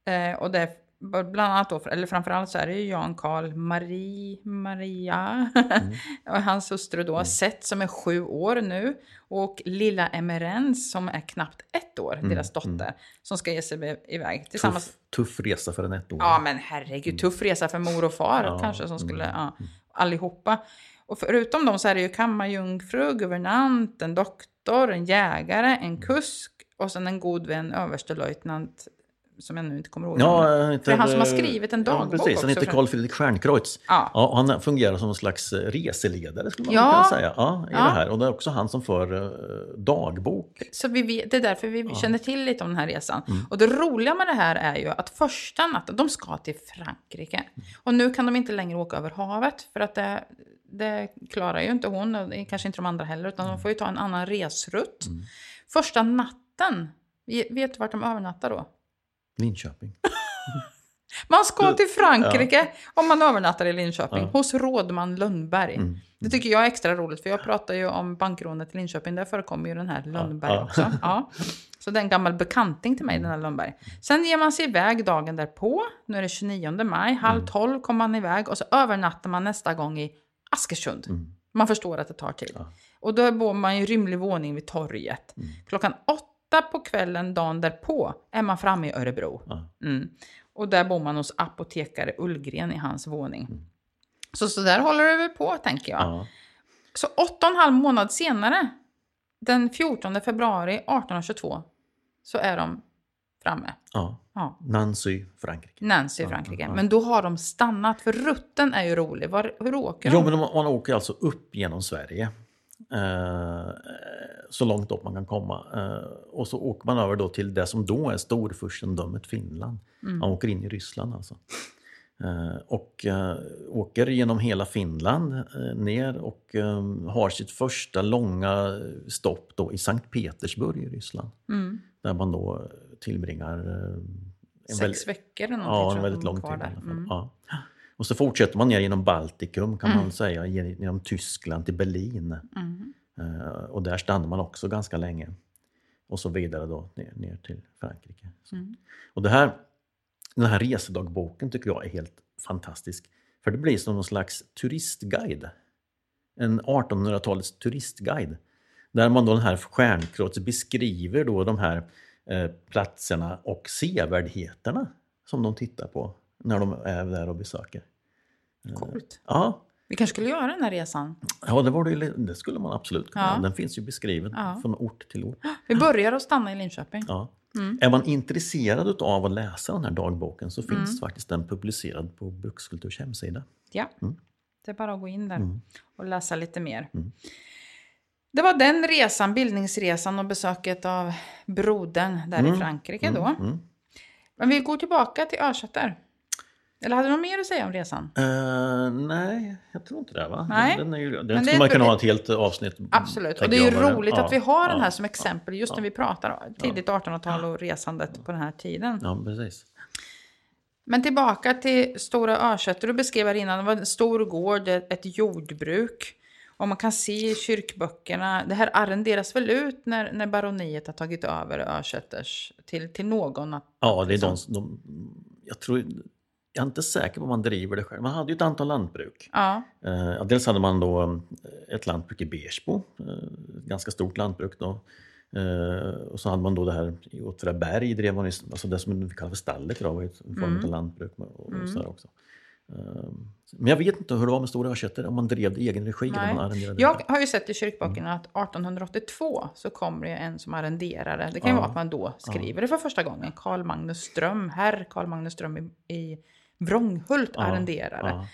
Mm. Eh, och det bland annat då, eller framförallt så är det ju Jan Karl Marie, Maria Mm. och hans hustru då, Seth som är sju år nu och lilla Emerens som är knappt ett år, deras dotter, som ska ge sig iväg tillsammans. Tuff, tuff resa för en ettåring. Ja men herregud, tuff resa för mor och far Ja, kanske som skulle, mm. ja, allihopa. Och förutom dem så är det ju kammarjungfru, guvernant, en doktor, en jägare, en kusk och sen en god vän, överstelöjtnant som jag nu inte kommer ihåg. Ja, För det är han som har skrivit en dagbok ja, precis. Han heter Carl Fredrik Stjernkreutz. Ja. Ja, han fungerar som en slags eh, reseledare skulle man Ja. kunna säga. Ja, i Ja. det här. Och det är också han som för eh, dagbok. Så vi vet, det är därför vi känner till lite om den här resan. Mm. Och det roliga med det här är ju att första natten, de ska till Frankrike. Mm. Och nu kan de inte längre åka över havet för att det, det klarar ju inte hon och kanske inte de andra heller utan Mm. de får ju ta en annan resrutt. Första natten, vet du vart de övernattar då? Linköping. Man ska till Frankrike om man övernattar i Linköping Ja. hos rådman Lundberg. Mm. Det tycker jag är extra roligt för jag pratar ju om bankrånet i Linköping. Där förekommer ju den här Lundberg ja. också. Ja. Så det är en gammal bekanting till mig, den här Lundberg. Sen ger man sig iväg dagen därpå. Nu är det 29 maj. Halv Mm. tolv kommer man iväg och så övernattar man nästa gång i Askersund. Mm. Man förstår att det tar tid. Ja. Och då bor man i rymlig våning vid torget. Mm. Klockan åtta på kvällen dagen därpå är man framme i Örebro. Ja. Mm. Och där bor man hos apotekare Ullgren i hans våning. Mm. Så, så där håller det väl på, tänker jag. Ja. Så åtta och en halv månad senare, den 14 februari 1822, så är de framme. Ja. Ja, Nancy, Frankrike. Nancy Ja, Frankrike. ja, ja. Men då har de stannat, för rutten är ju rolig. Var, hur åker Jo, de? men man, man åker alltså upp genom Sverige. Eh, så långt upp man kan komma. Eh, och så åker man över då till det som då är storfurstendömet Finland. Mm. Man åker in i Ryssland alltså. Eh, och eh, åker genom hela Finland eh, ner och eh, har sitt första långa stopp då i Sankt Petersburg i Ryssland. Mm. Där man då tillbringar eh, Sex väldigt- veckor eller någonting. Ja, en väldigt lång tid i alla fall. Mm. Ja. Och så fortsätter man ner genom Baltikum kan Mm. man säga, gen- genom Tyskland till Berlin. Mm. Eh, och där stannar man också ganska länge. Och så vidare då ner, ner till Frankrike. Mm. Och det här, den här resedagboken tycker jag är helt fantastisk. För det blir som någon slags turistguide. En 1800-talets turistguide. Där man då den här Stjernkreutz beskriver då de här eh, platserna och sevärdheterna som de tittar på när de är där och besöker. Coolt. Ja, Vi kanske skulle göra den här resan. ja det, var det, det skulle man absolut kunna. Ja. Den finns ju beskriven Ja. från ort till ort. Vi börjar att stanna i Linköping. Ja. Mm. Är man intresserad av att läsa den här dagboken så finns faktiskt den publicerad på Brukskulturs hemsida. Ja, Mm. det är bara att gå in där Mm. och läsa lite mer. Mm. Det var den resan, bildningsresan och besöket av brodern där i Mm. Frankrike då. Mm. Men vi går tillbaka till Örsätter. Eller hade du något mer att säga om resan? Eh, nej, jag tror inte det va? Nej. Den, är ju, den det är skulle man kunna ha ett helt avsnitt. Absolut. Och det är ju roligt ja, att vi har den ja, här som exempel just när vi pratar tidigt 1800-tal och resandet på den här tiden. Ja, precis. Men tillbaka till Stora Örsätter. Du beskrev här innan, det var en stor gård, ett jordbruk. Och man kan se i kyrkböckerna, det här arrenderas väl ut när, när baroniet har tagit över Örsätters till, till någon? Att, Ja, det är liksom- de, de jag tror jag är inte säker på om man driver det själv. Man hade ju ett antal lantbruk. Ja. Eh, dels hade man då eh, ett lantbruk i Bersbo, eh, ett ganska stort lantbruk då. Eh, och så hade man då det här i Åtvidaberg, drev man ju, alltså det som vi kallar för stallet idag, var en form av lantbruk och, och Mm. så där också. Men jag vet inte hur det var med Stora Örsäter, om man drev det i egen regi eller man arrenderade Jag har ju sett i kyrkböckerna att 1882 så kommer det en som arrenderare. Det kan ju Ja. vara att man då skriver det för första gången. Karl Magnus Ström, herr Karl Magnus Ström i, i Vrånghult Ja, arrenderare. Ja,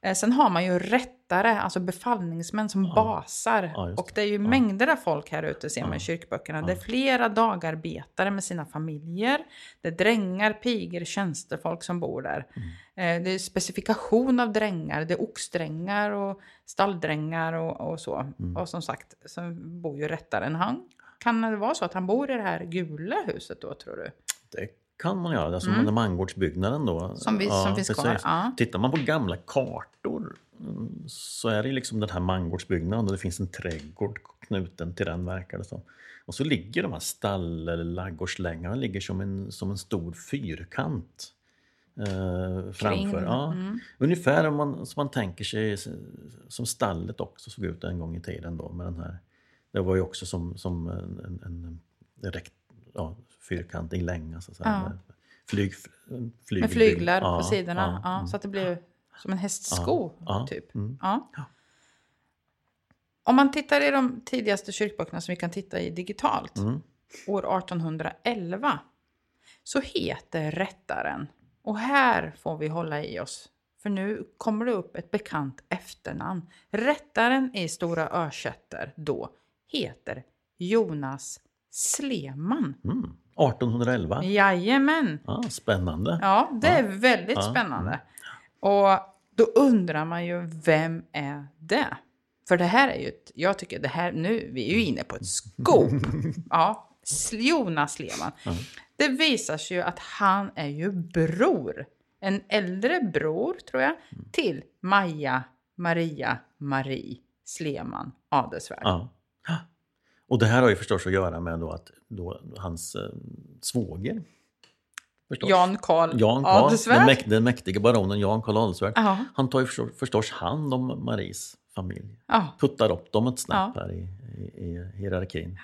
Eh, Sen har man ju rättare, alltså befallningsmän som basar. Ja, just och det är ju mängder av folk här ute ser man i kyrkböckerna. Det är flera dagarbetare med sina familjer. Det är drängar, pigor, tjänstefolk som bor där. Mm. Eh, Det är specifikation av drängar. Det är oxdrängar och stalldrängar och, och så. Mm. Och som sagt, så bor ju rättaren. Han, kan det vara så att han bor i det här gula huset då, tror du? det kan man göra. Alltså mm. mangårdsbyggnaden då. Som vi- som finns kvar, ja. Tittar man på gamla kartor mm, så är det liksom den här mangårdsbyggnaden och det finns en trädgård knuten till den verkar det som. Och så ligger de här stall eller ladugårdslängarna ligger som en, som en stor fyrkant. Eh, framför. Ja. Mm. Ungefär om man, som man tänker sig som stallet också såg ut en gång i tiden då med den här. Det var ju också som, som en, en, en, en rekt, ja, fyrkantig länga så att säga. Ja. Med Flyg, Med flyglar ja, på sidorna. ja, mm. Så att det blir som en hästsko, typ. mm. Om man tittar i de tidigaste kyrkböckerna som vi kan titta i digitalt, Mm. år 1811, så heter rättaren, och här får vi hålla i oss, för nu kommer det upp ett bekant efternamn. Rättaren i Stora Örsätter då heter Jonas Sleman. Mm. 1811. Jajamän! Ja, spännande. Ja, det är väldigt Ja. spännande. Och då undrar man ju, vem är det? För det här är ju, ett, jag tycker det här, nu, vi är ju inne på ett scoop. Ja, Jonas Lehmann. Det visar sig ju att han är ju bror, en äldre bror tror jag, till Maja Maria Marie Sleman Adelsvärd. Ja. Och det här har ju förstås att göra med då att då hans eh, svåger förstås. Jan Karl Jan den, Adelsvärd. mäk, den mäktige baronen Jan Karl Adelsvärd. Ja. Han tar ju förstås, förstås hand om Maries familj. Ja. Puttar upp dem ett snäpp här i, i, i hierarkin.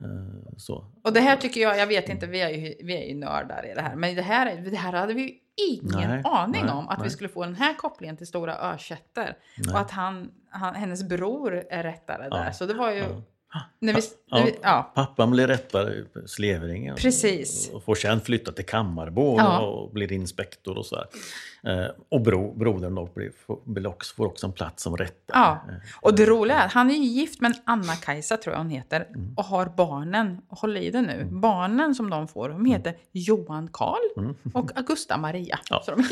Eh, Så. Och det här tycker jag, jag vet inte, vi är ju, vi är ju nördar i det här, men det här, är- det här hade vi ju ingen Nej, aning nej, om, att vi nej. skulle få den här kopplingen till Stora Örsätter. Nej. Och att han, han, hennes bror är rättare där. Ja, Så det var ju... ja. När vi, när vi, ja, Pappan blir rättare i Slevringen. Precis. Och får sen flytta till Kammarbo Ja. och blir inspektor och så här. Eh, och bro, brodern då får, också, en plats som rättare. ja. Eh, Och det roliga är att han är ju gift med Anna-Kajsa, tror jag hon heter, Mm. och har barnen, håll i det nu, barnen som de får, de heter Johan Karl och Augusta Maria. Mm. Ja. Så de,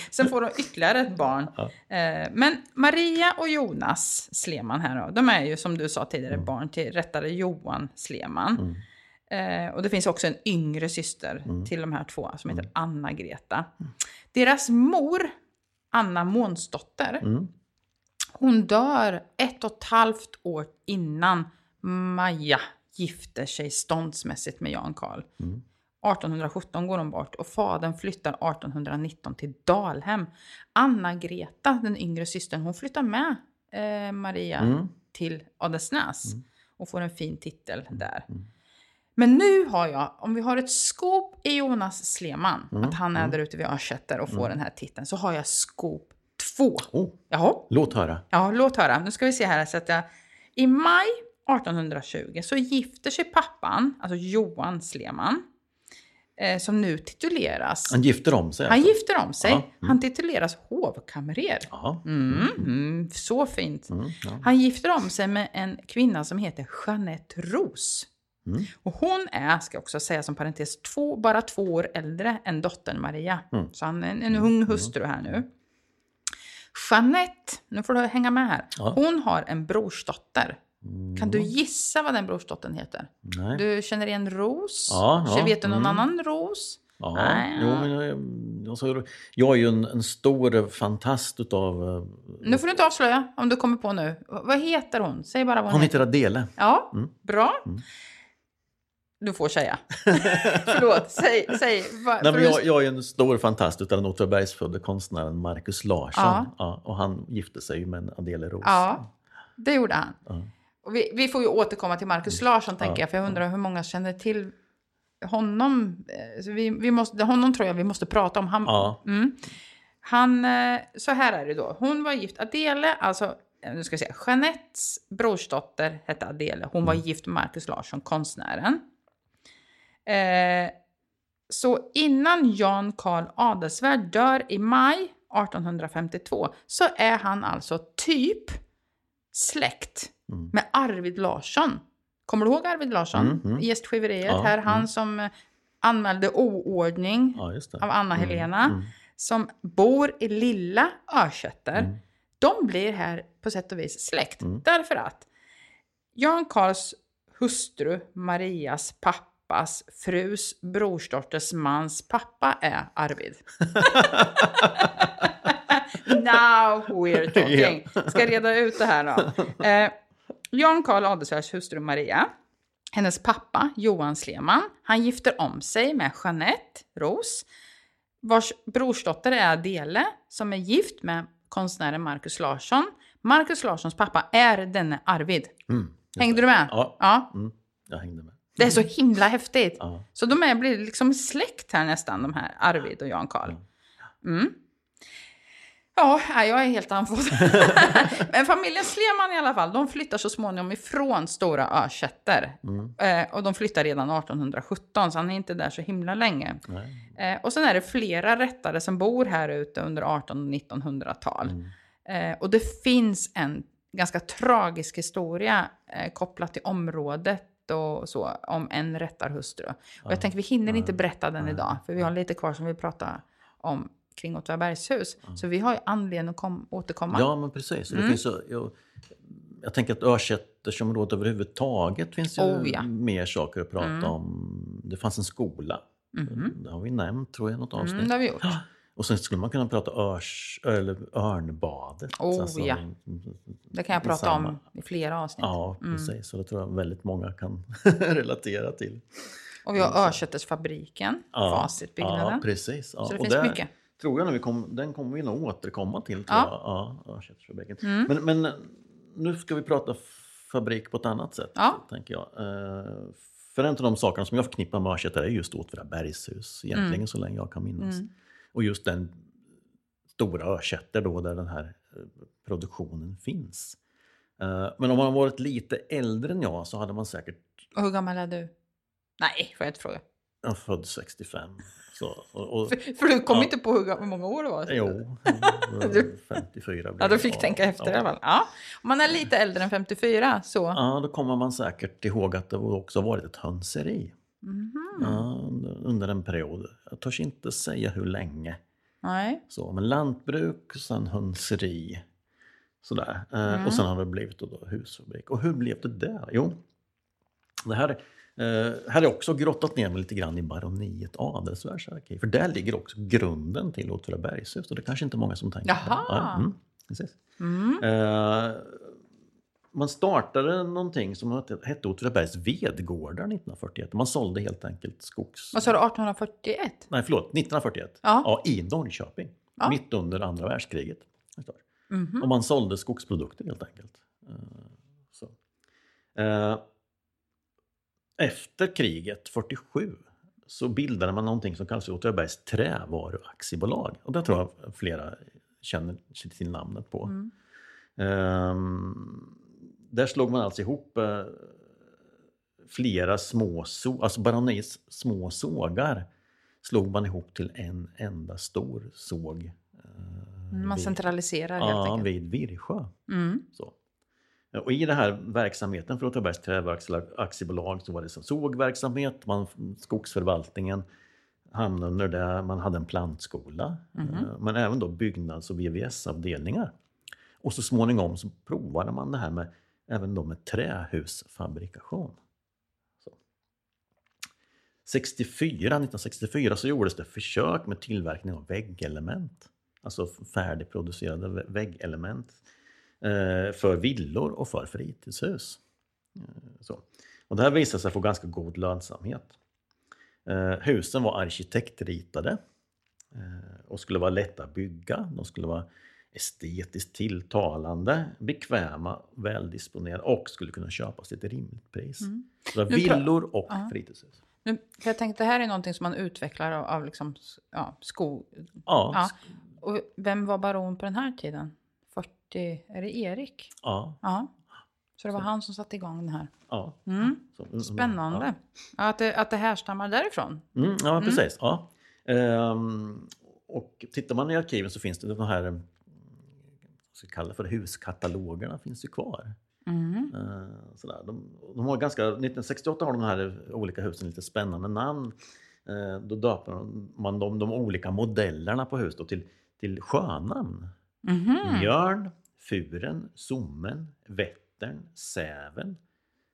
sen får de ytterligare ett barn. Ja. Eh, Men Maria och Jonas Sleman här då, de är ju som du sa tidigare Mm. barn till rättare Johan Sleman. Eh, och det finns också en yngre syster Mm. till de här två som heter Anna-Greta. Deras mor, Anna Månsdotter, Mm. hon dör ett och ett halvt år innan Maja gifter sig ståndsmässigt med Jan Karl. 1817 går hon bort och fadern flyttar 1819 till Dalhem. Anna-Greta, den yngre systern, hon flyttar med eh, Maria Mm. till Adelsnäs och får en fin titel där. Men nu har jag, om vi har ett skop i Jonas Sleman, att han är där ute vid Örsätter och får den här titeln, så har jag skop två. Oh, Jaha, låt höra. Ja, låt höra. Nu ska vi se här. Så att jag, I maj 1820 så gifter sig pappan, alltså Johan Sleman, eh, som nu tituleras... Han gifter om sig Han alltså. gifter om sig. Mm. Han tituleras hovkamrer. Mm, mm, så fint. Mm, ja. Han gifter om sig med en kvinna som heter Jeanette Ros. Mm. Och hon är, ska jag också säga som parentes, två, bara två år äldre än dottern Maria. Mm. Så han är en, en ung hustru här nu. Jeanette, nu får du hänga med här. Ja. Hon har en brorsdotter. Mm. Kan du gissa vad den brorsdottern heter? Nej. Du känner igen Ros? Ja, ja, Vet du någon mm. annan Ros? Ja, Nej, jo, men jag, alltså, jag är ju en, en stor fantast utav... eh, Nu får du inte avslöja om du kommer på nu. Vad heter hon? Säg bara vad hon, Hon heter Adele. Ja, Mm. bra. Du får säga. Förlåt, säg. säg va, Nej, men jag, jag är en stor fantast utav den Åtvidabergsfödde konstnären Marcus Larsson. Ja. Ja. och han gifte sig med en Adele Ros. Ja, det gjorde han. Ja. Och vi, vi får ju återkomma till Markus Larsson, tänker Ja, jag, för jag undrar hur många känner till honom. Eh, vi, vi måste, honom tror jag vi måste prata om. Han. Mm. Han, eh, så här är det då. Hon var gift, Adele, alltså, eh, nu ska jag säga, Jeanettes brorsdotter hette Adele. Hon var gift med Markus Larsson, konstnären. Eh, så innan Jan Karl Adelswärd dör i maj 1852 så är han alltså typ släkt Mm. med Arvid Larsson. Kommer du ihåg Arvid Larsson? Mm, mm. Gästgiveriet Ja, här. Han mm. som anmälde oordning Ja, av Anna-Helena. Mm, mm. Som bor i lilla Örsätter. Mm. De blir här på sätt och vis släkt. Mm. Därför att Jan Karls hustru Marias pappas frus brorsdotters mans pappa är Arvid. Now we're talking. Ska reda ut det här då. Eh, Jan Karl Adelsvärds hustru Maria, hennes pappa Johan Sleman, han gifter om sig med Jeanette Ros, vars brorsdotter är Adele, som är gift med konstnären Markus Larsson. Markus Larssons pappa är denne Arvid. Mm, Hängde det. du med? Ja. ja. Mm, jag hängde med. Det är så himla häftigt. Ja. Så de är, blir liksom släkt här nästan, de här Arvid och Jan Karl. Mm. Ja, jag är helt andfådd. Men familjen Sleman i alla fall, de flyttar så småningom ifrån Stora Örsätter. Mm. Eh, och de flyttar redan 1817, så han är inte där så himla länge. Eh, och sen är det flera rättare som bor här ute under 1800 och 1900-tal. Mm. Eh, och det finns en ganska tragisk historia eh, kopplat till området och så, om en rättarhustru. Och jag tänker vi hinner inte berätta den idag, för vi har lite kvar som vi pratar om kring Åtvidabergshus. Så vi har ju anledning att kom, återkomma. Ja, men precis. Mm. Det finns jag, jag tänker att Örsättersområdet överhuvudtaget finns ju Oh, ja. mer saker att prata Mm. om. Det fanns en skola. Det har vi nämnt tror jag i något avsnitt. mm, det har vi gjort. Och sen skulle man kunna prata örs, eller örnbadet. Alltså, Oh, ja. Det kan jag prata samma- om i flera avsnitt. Ja, Mm. precis. Och det tror jag väldigt många kan relatera till. Och vi har Örsättersfabriken, Ja, Facitbyggnaden. Ja, precis. Ja. Så det och finns där mycket. Tror jag när vi kom, den kommer vi nog återkomma till. Tror Ja. Mm. jag. Ja, Örsättersfabriken. Men, men nu ska vi prata fabrik på ett annat sätt. Ja. Tänker jag. Eh, För en av de sakerna som jag förknippar med Örsätter är just Åtvidabergshus. Egentligen Mm. så länge jag kan minnas. Och just den stora Örsätter då där den här eh, produktionen finns. Eh, Men om man varit lite äldre än jag så hade man säkert Och hur gammal är du? Nej, får jag inte fråga. jag är född 65. Så, och, och, För, för du kom Ja. inte på hur, ga- hur många år det var? jo, Du- 54 blir Ja, du fick tänka efter i ja. alla fall. Ja. Om man är lite äldre än 54 så... Ja, då kommer man säkert ihåg att det också varit ett hönseri. Mhm. Ja, under- en period. Jag törs inte säga hur länge. Nej. Så, men lantbruk, sen hönseri. Sådär. Mm. Och sen har det blivit då, då husfabrik. Och hur blev det där? Jo, det här, eh, här jag också grottat ner mig lite grann i baroniet Adelsvärds arkiv. För där ligger också grunden till Åtvidabergshus. Och det är kanske inte många som tänker på. Jaha. Ja, mm, precis. Mm. Eh, man startade någonting som hette, Åtvidabergs vedgårdar 1941. Man sålde helt enkelt skogs... Vad sa du, 1841? Nej, förlåt. 1941. Ja. i Norrköping. Ja. Mitt under andra världskriget. Mhm. Och man sålde skogsprodukter helt enkelt. Eh, Så. Eh, Efter kriget, 47, så bildade man någonting som kallas Åtvidabergs trävaruaktiebolag. Och det tror jag flera känner till namnet på. Mm. Ehm, där slog man alltså ihop eh, flera små, så, alltså baronis små sågar slog man ihop till en enda stor såg. eh, Man vid- centraliserar helt Ja, enkelt. vid Virsjö. Mm. Så. Och i den här verksamheten för Åtvidabergs träverksaktiebolag så var det så sågverksamhet, man, skogsförvaltningen hamnade under det, man hade en plantskola, eh, men även då byggnads och VVS-avdelningar. Och så småningom så provade man det här med även då med trähusfabrikation. Så. 64, 1964 så gjordes det försök med tillverkning av väggelement. Alltså färdigproducerade väggelement eh, för villor och för fritidshus. Eh, så. Och det här visade sig få ganska god lönsamhet. Eh, husen var arkitektritade och skulle vara lätta att bygga. De skulle vara estetiskt tilltalande, bekväma, väldisponerade och skulle kunna köpas till ett rimligt pris. Mm. Så villor och Ja. fritidshus. Nu, för jag tänkte det här är någonting som man utvecklar av, av liksom, ja, sko. Ja, Ja. Och vem var baron på den här tiden? 40, är det Erik? ja, Ja. Så det var han som satte igång den här. ja. Mm. Så- mm, Spännande. Ja, att, det, att det härstammar därifrån. Mm, ja, precis. Ja. Ehm, och tittar man i arkiven så finns det de här ska vi kalla det för huskatalogerna finns ju kvar. Mm. Eh, sådär. De, de har ganska, 1968 har de här olika husen lite spännande namn. Eh, då döper man de, de olika modellerna på hus då till, till sjönamn. Mhm. Mjörn, Furen, Sommen, Vättern, Säven,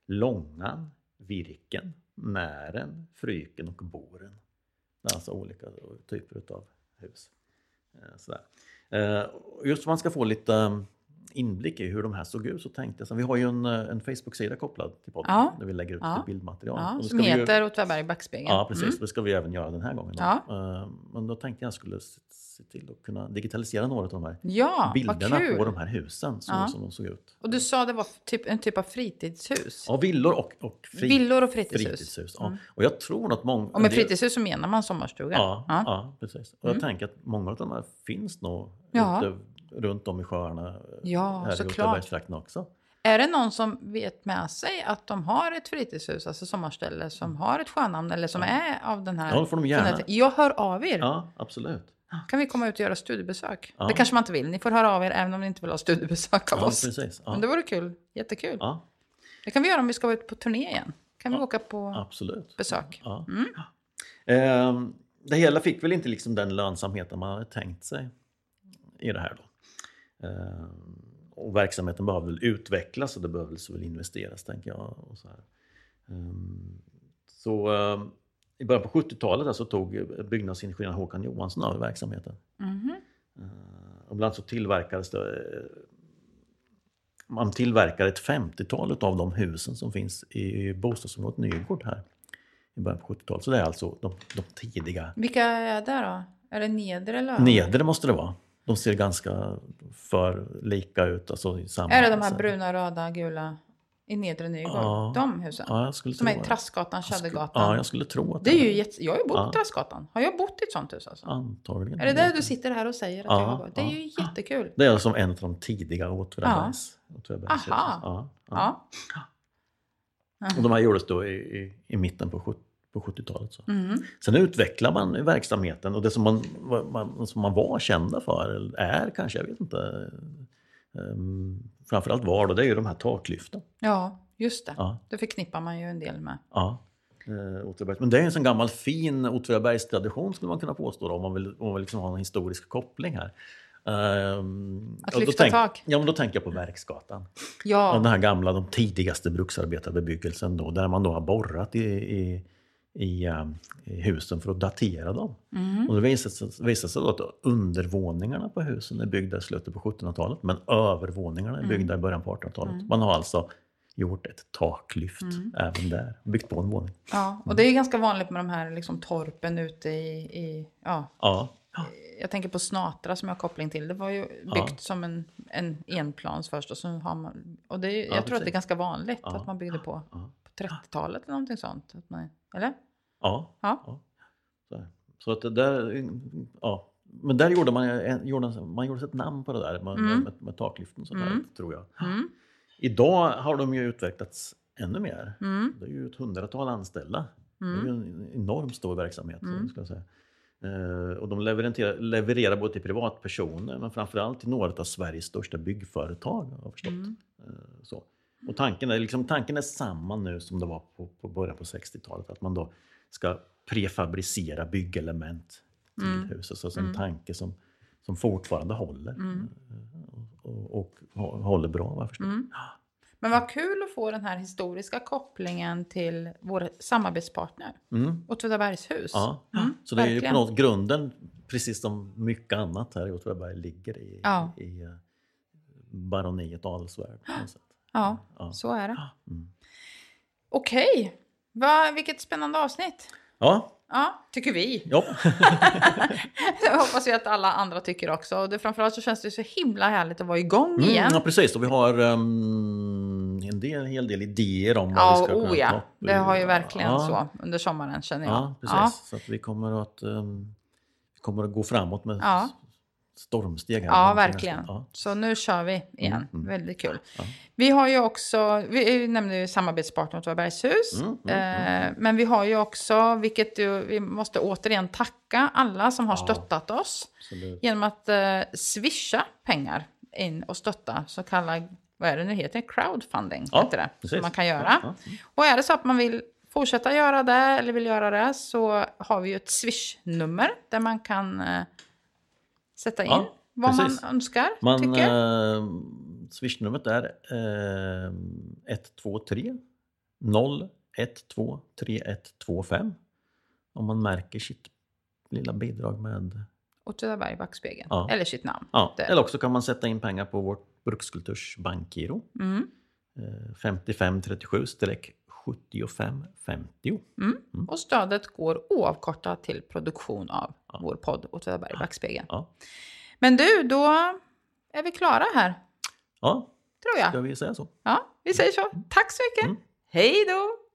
Långan, Virken, Mären, Fryken och Boren. Det är alltså olika typer av hus. Eh, Sådär. Eh, Just för man ska få lite um, inblick i hur de här såg ut så tänkte jag, så vi har ju en, eh, en Facebook-sida kopplad till podden Ja. där vi lägger ut Ja. lite bildmaterial. Ja, som vi ju- heter Åtvidaberg i backspegeln. Ja, precis. Mm. Det ska vi även göra den här gången. Då. Ja. Eh, Men då tänkte jag skulle se- till att kunna digitalisera några av de här Ja, bilderna på de här husen så Ja. som de såg ut. Och du sa det var typ, en typ av fritidshus? Ja, villor och, och fri, Villor och fritidshus. fritidshus. Ja. Mm. Och jag tror att många... Och med fritidshus så menar man sommarstuga? Ja, ja. ja. precis. Och jag tänker att många av de här finns nog Ja. ute, runt om i sjöarna Ja, här i såklart. Åtvidabergstrakten också. Är det någon som vet med sig att de har ett fritidshus, alltså sommarställe, som har ett sjönamn eller som är av den här... Ja, får de gärna. Jag hör av er. Ja, absolut. Kan vi komma ut och göra studiebesök? Ja. Det kanske man inte vill. Ni får höra av er även om ni inte vill ha studiebesök av Ja, oss. precis. Men Ja. det vore kul. Jättekul. ja, Det kan vi göra om vi ska ut på turné igen. Kan vi åka på absolut. besök? Mm. Ehm, det hela fick väl inte liksom den lönsamheten man hade tänkt sig i det här. Då. Ehm, och verksamheten behöver väl utvecklas och det behöver väl investeras, tänker jag. Och så här. Ehm, så ehm, i början på 70-talet alltså, tog byggnadsingenjören Håkan Johansson över verksamheten. Ehm, och bland annat så tillverkades det eh, man tillverkar ett 50-tal av de husen som finns i bostadsområdet Nygård här i början på 70-talet. Så det är alltså de, de tidiga. Vilka är det då? Är det nedre eller? Nedre måste det vara. De ser ganska för lika ut. Alltså samma, Är det de här bruna, röda, gula i nedre Nygård? Ja. De husen? Ja, jag skulle som tro är det. Skulle- Tjädergatan? Ja, jag skulle tro att Det är ju jätte... Jag har ju bott Ja. i Trassgatan. Har jag bott i ett sånt hus alltså? Antagligen. Är det där du sitter här och säger att Ja, jag har bott? Det är ju jättekul. Det är som en av de tidiga Åtvidabergs. Aha. Ja. Och de här gjordes då i, i, i mitten på 70 på 70-talet. Så. Mm. Sen utvecklar man verksamheten och det som man, man, som man var kända för, eller är kanske, jag vet inte. Um, framförallt var då, det är ju de här taklyften. Ja, just det. Ja, Det förknippar man ju en del med. ja. Eh. Men det är en sån gammal fin Åtvidabergstradition skulle man kunna påstå då, om man vill, om man vill liksom ha en historisk koppling här. Ehm, Att lyfta tänk- tak. Ja, men då tänker jag på Verksgatan. Ja, Den här gamla, de tidigaste bruksarbetarbebyggelsen då, där man då har borrat i, i, i, eh, i husen för att datera dem. mm. Och det visade sig, visade sig då att undervåningarna på husen är byggda i slutet på 1700-talet men övervåningarna är byggda i början på 1800-talet. Man har alltså gjort ett taklyft även där, byggt på en våning. ja. Och det är ganska vanligt med de här liksom, torpen ute i... i ja. Ja, Jag tänker på Snatra som jag har koppling till. Det var ju byggt Ja. som en, en enplans först. Och, så har man, och det är, ju- Ja, jag tror att det är ganska vanligt att man byggde på, på 30-talet eller någonting sånt. Eller? ja. Ja. Så, så att det där, ja. Men där gjorde man, gjorde, man gjorde ett namn på det där med, Mm. med, med taklyften så där, Mm. tror jag. Mm. Idag har de ju utvecklats ännu mer. Mm. Det är ju ett hundratal anställda. Det är Mm. ju en enormt stor verksamhet. Mm. Ska jag säga. Eh, och de levererar, levererar både till privatpersoner men framförallt till några av Sveriges största byggföretag. Har jag förstått. Mm. Eh, så. Och tanken, är, liksom, tanken är samma nu som det var på, på början på 60-talet. Att man då ska prefabricera byggelement till Mm. huset. Så alltså en Mm. tanke som, som fortfarande håller. Mm. Och, och, och håller bra vad jag förstår. Mm. Men vad kul att få den här historiska kopplingen till vår samarbetspartner, Mm. Åtvidabergshus. Ja, Mm, så det är ju på något grunden, precis som mycket annat här i Åtvidaberg, ligger i, Ja. i eh, baroniet Adelsvärd. Ja, Ja. så är det. Mm. Okej, Va, vilket spännande avsnitt. Ja, Ja, tycker vi. ja. Jag hoppas ju att alla andra tycker också. Och det, framförallt så känns det så himla härligt att vara igång Mm, igen. ja precis. Och vi har um, en, del, en hel del idéer om vad vi Ja, ska kunna oh ta ja. upp. Det har ju verkligen ja. så under sommaren känner jag. Ja, precis. Så att vi kommer att, um, vi kommer att gå framåt med Ja. Stormsteg. Här Ja, verkligen. Ja. Så nu kör vi igen. Mm, Väldigt kul. Ja. Vi har ju också, vi nämnde ju samarbetspartner åt Bergshus. Mm, mm, eh, Men vi har ju också, vilket ju, vi måste återigen tacka alla som har Ja. stöttat oss. Absolut. Genom att eh, swisha pengar in och stötta så kallad, vad är det nu heter, crowdfunding Ja, heter det. precis. Som man kan göra. Och är det så att man vill fortsätta göra det eller vill göra det så har vi ju ett swish-nummer där man kan eh, sätta in ja, vad man önskar, man, tycker. Eh, Swishnumret är eh, 123 012 3125 om man märker sitt lilla bidrag med Åtvidaberg, Backspegeln. Ja. Eller sitt namn. Ja. Eller också kan man sätta in pengar på vårt Brukskulturs bankgiro. Mm. Eh, 5537 7550. Mm. Mm. Och stödet går oavkortat till produktion av ja. vår podd Åtvidaberg i backspegeln. Ja. Men du, då är vi klara här. Ja, tror jag. ska vi säga så? Ja, vi säger så. Mm. Tack så mycket. Mm. Hej då!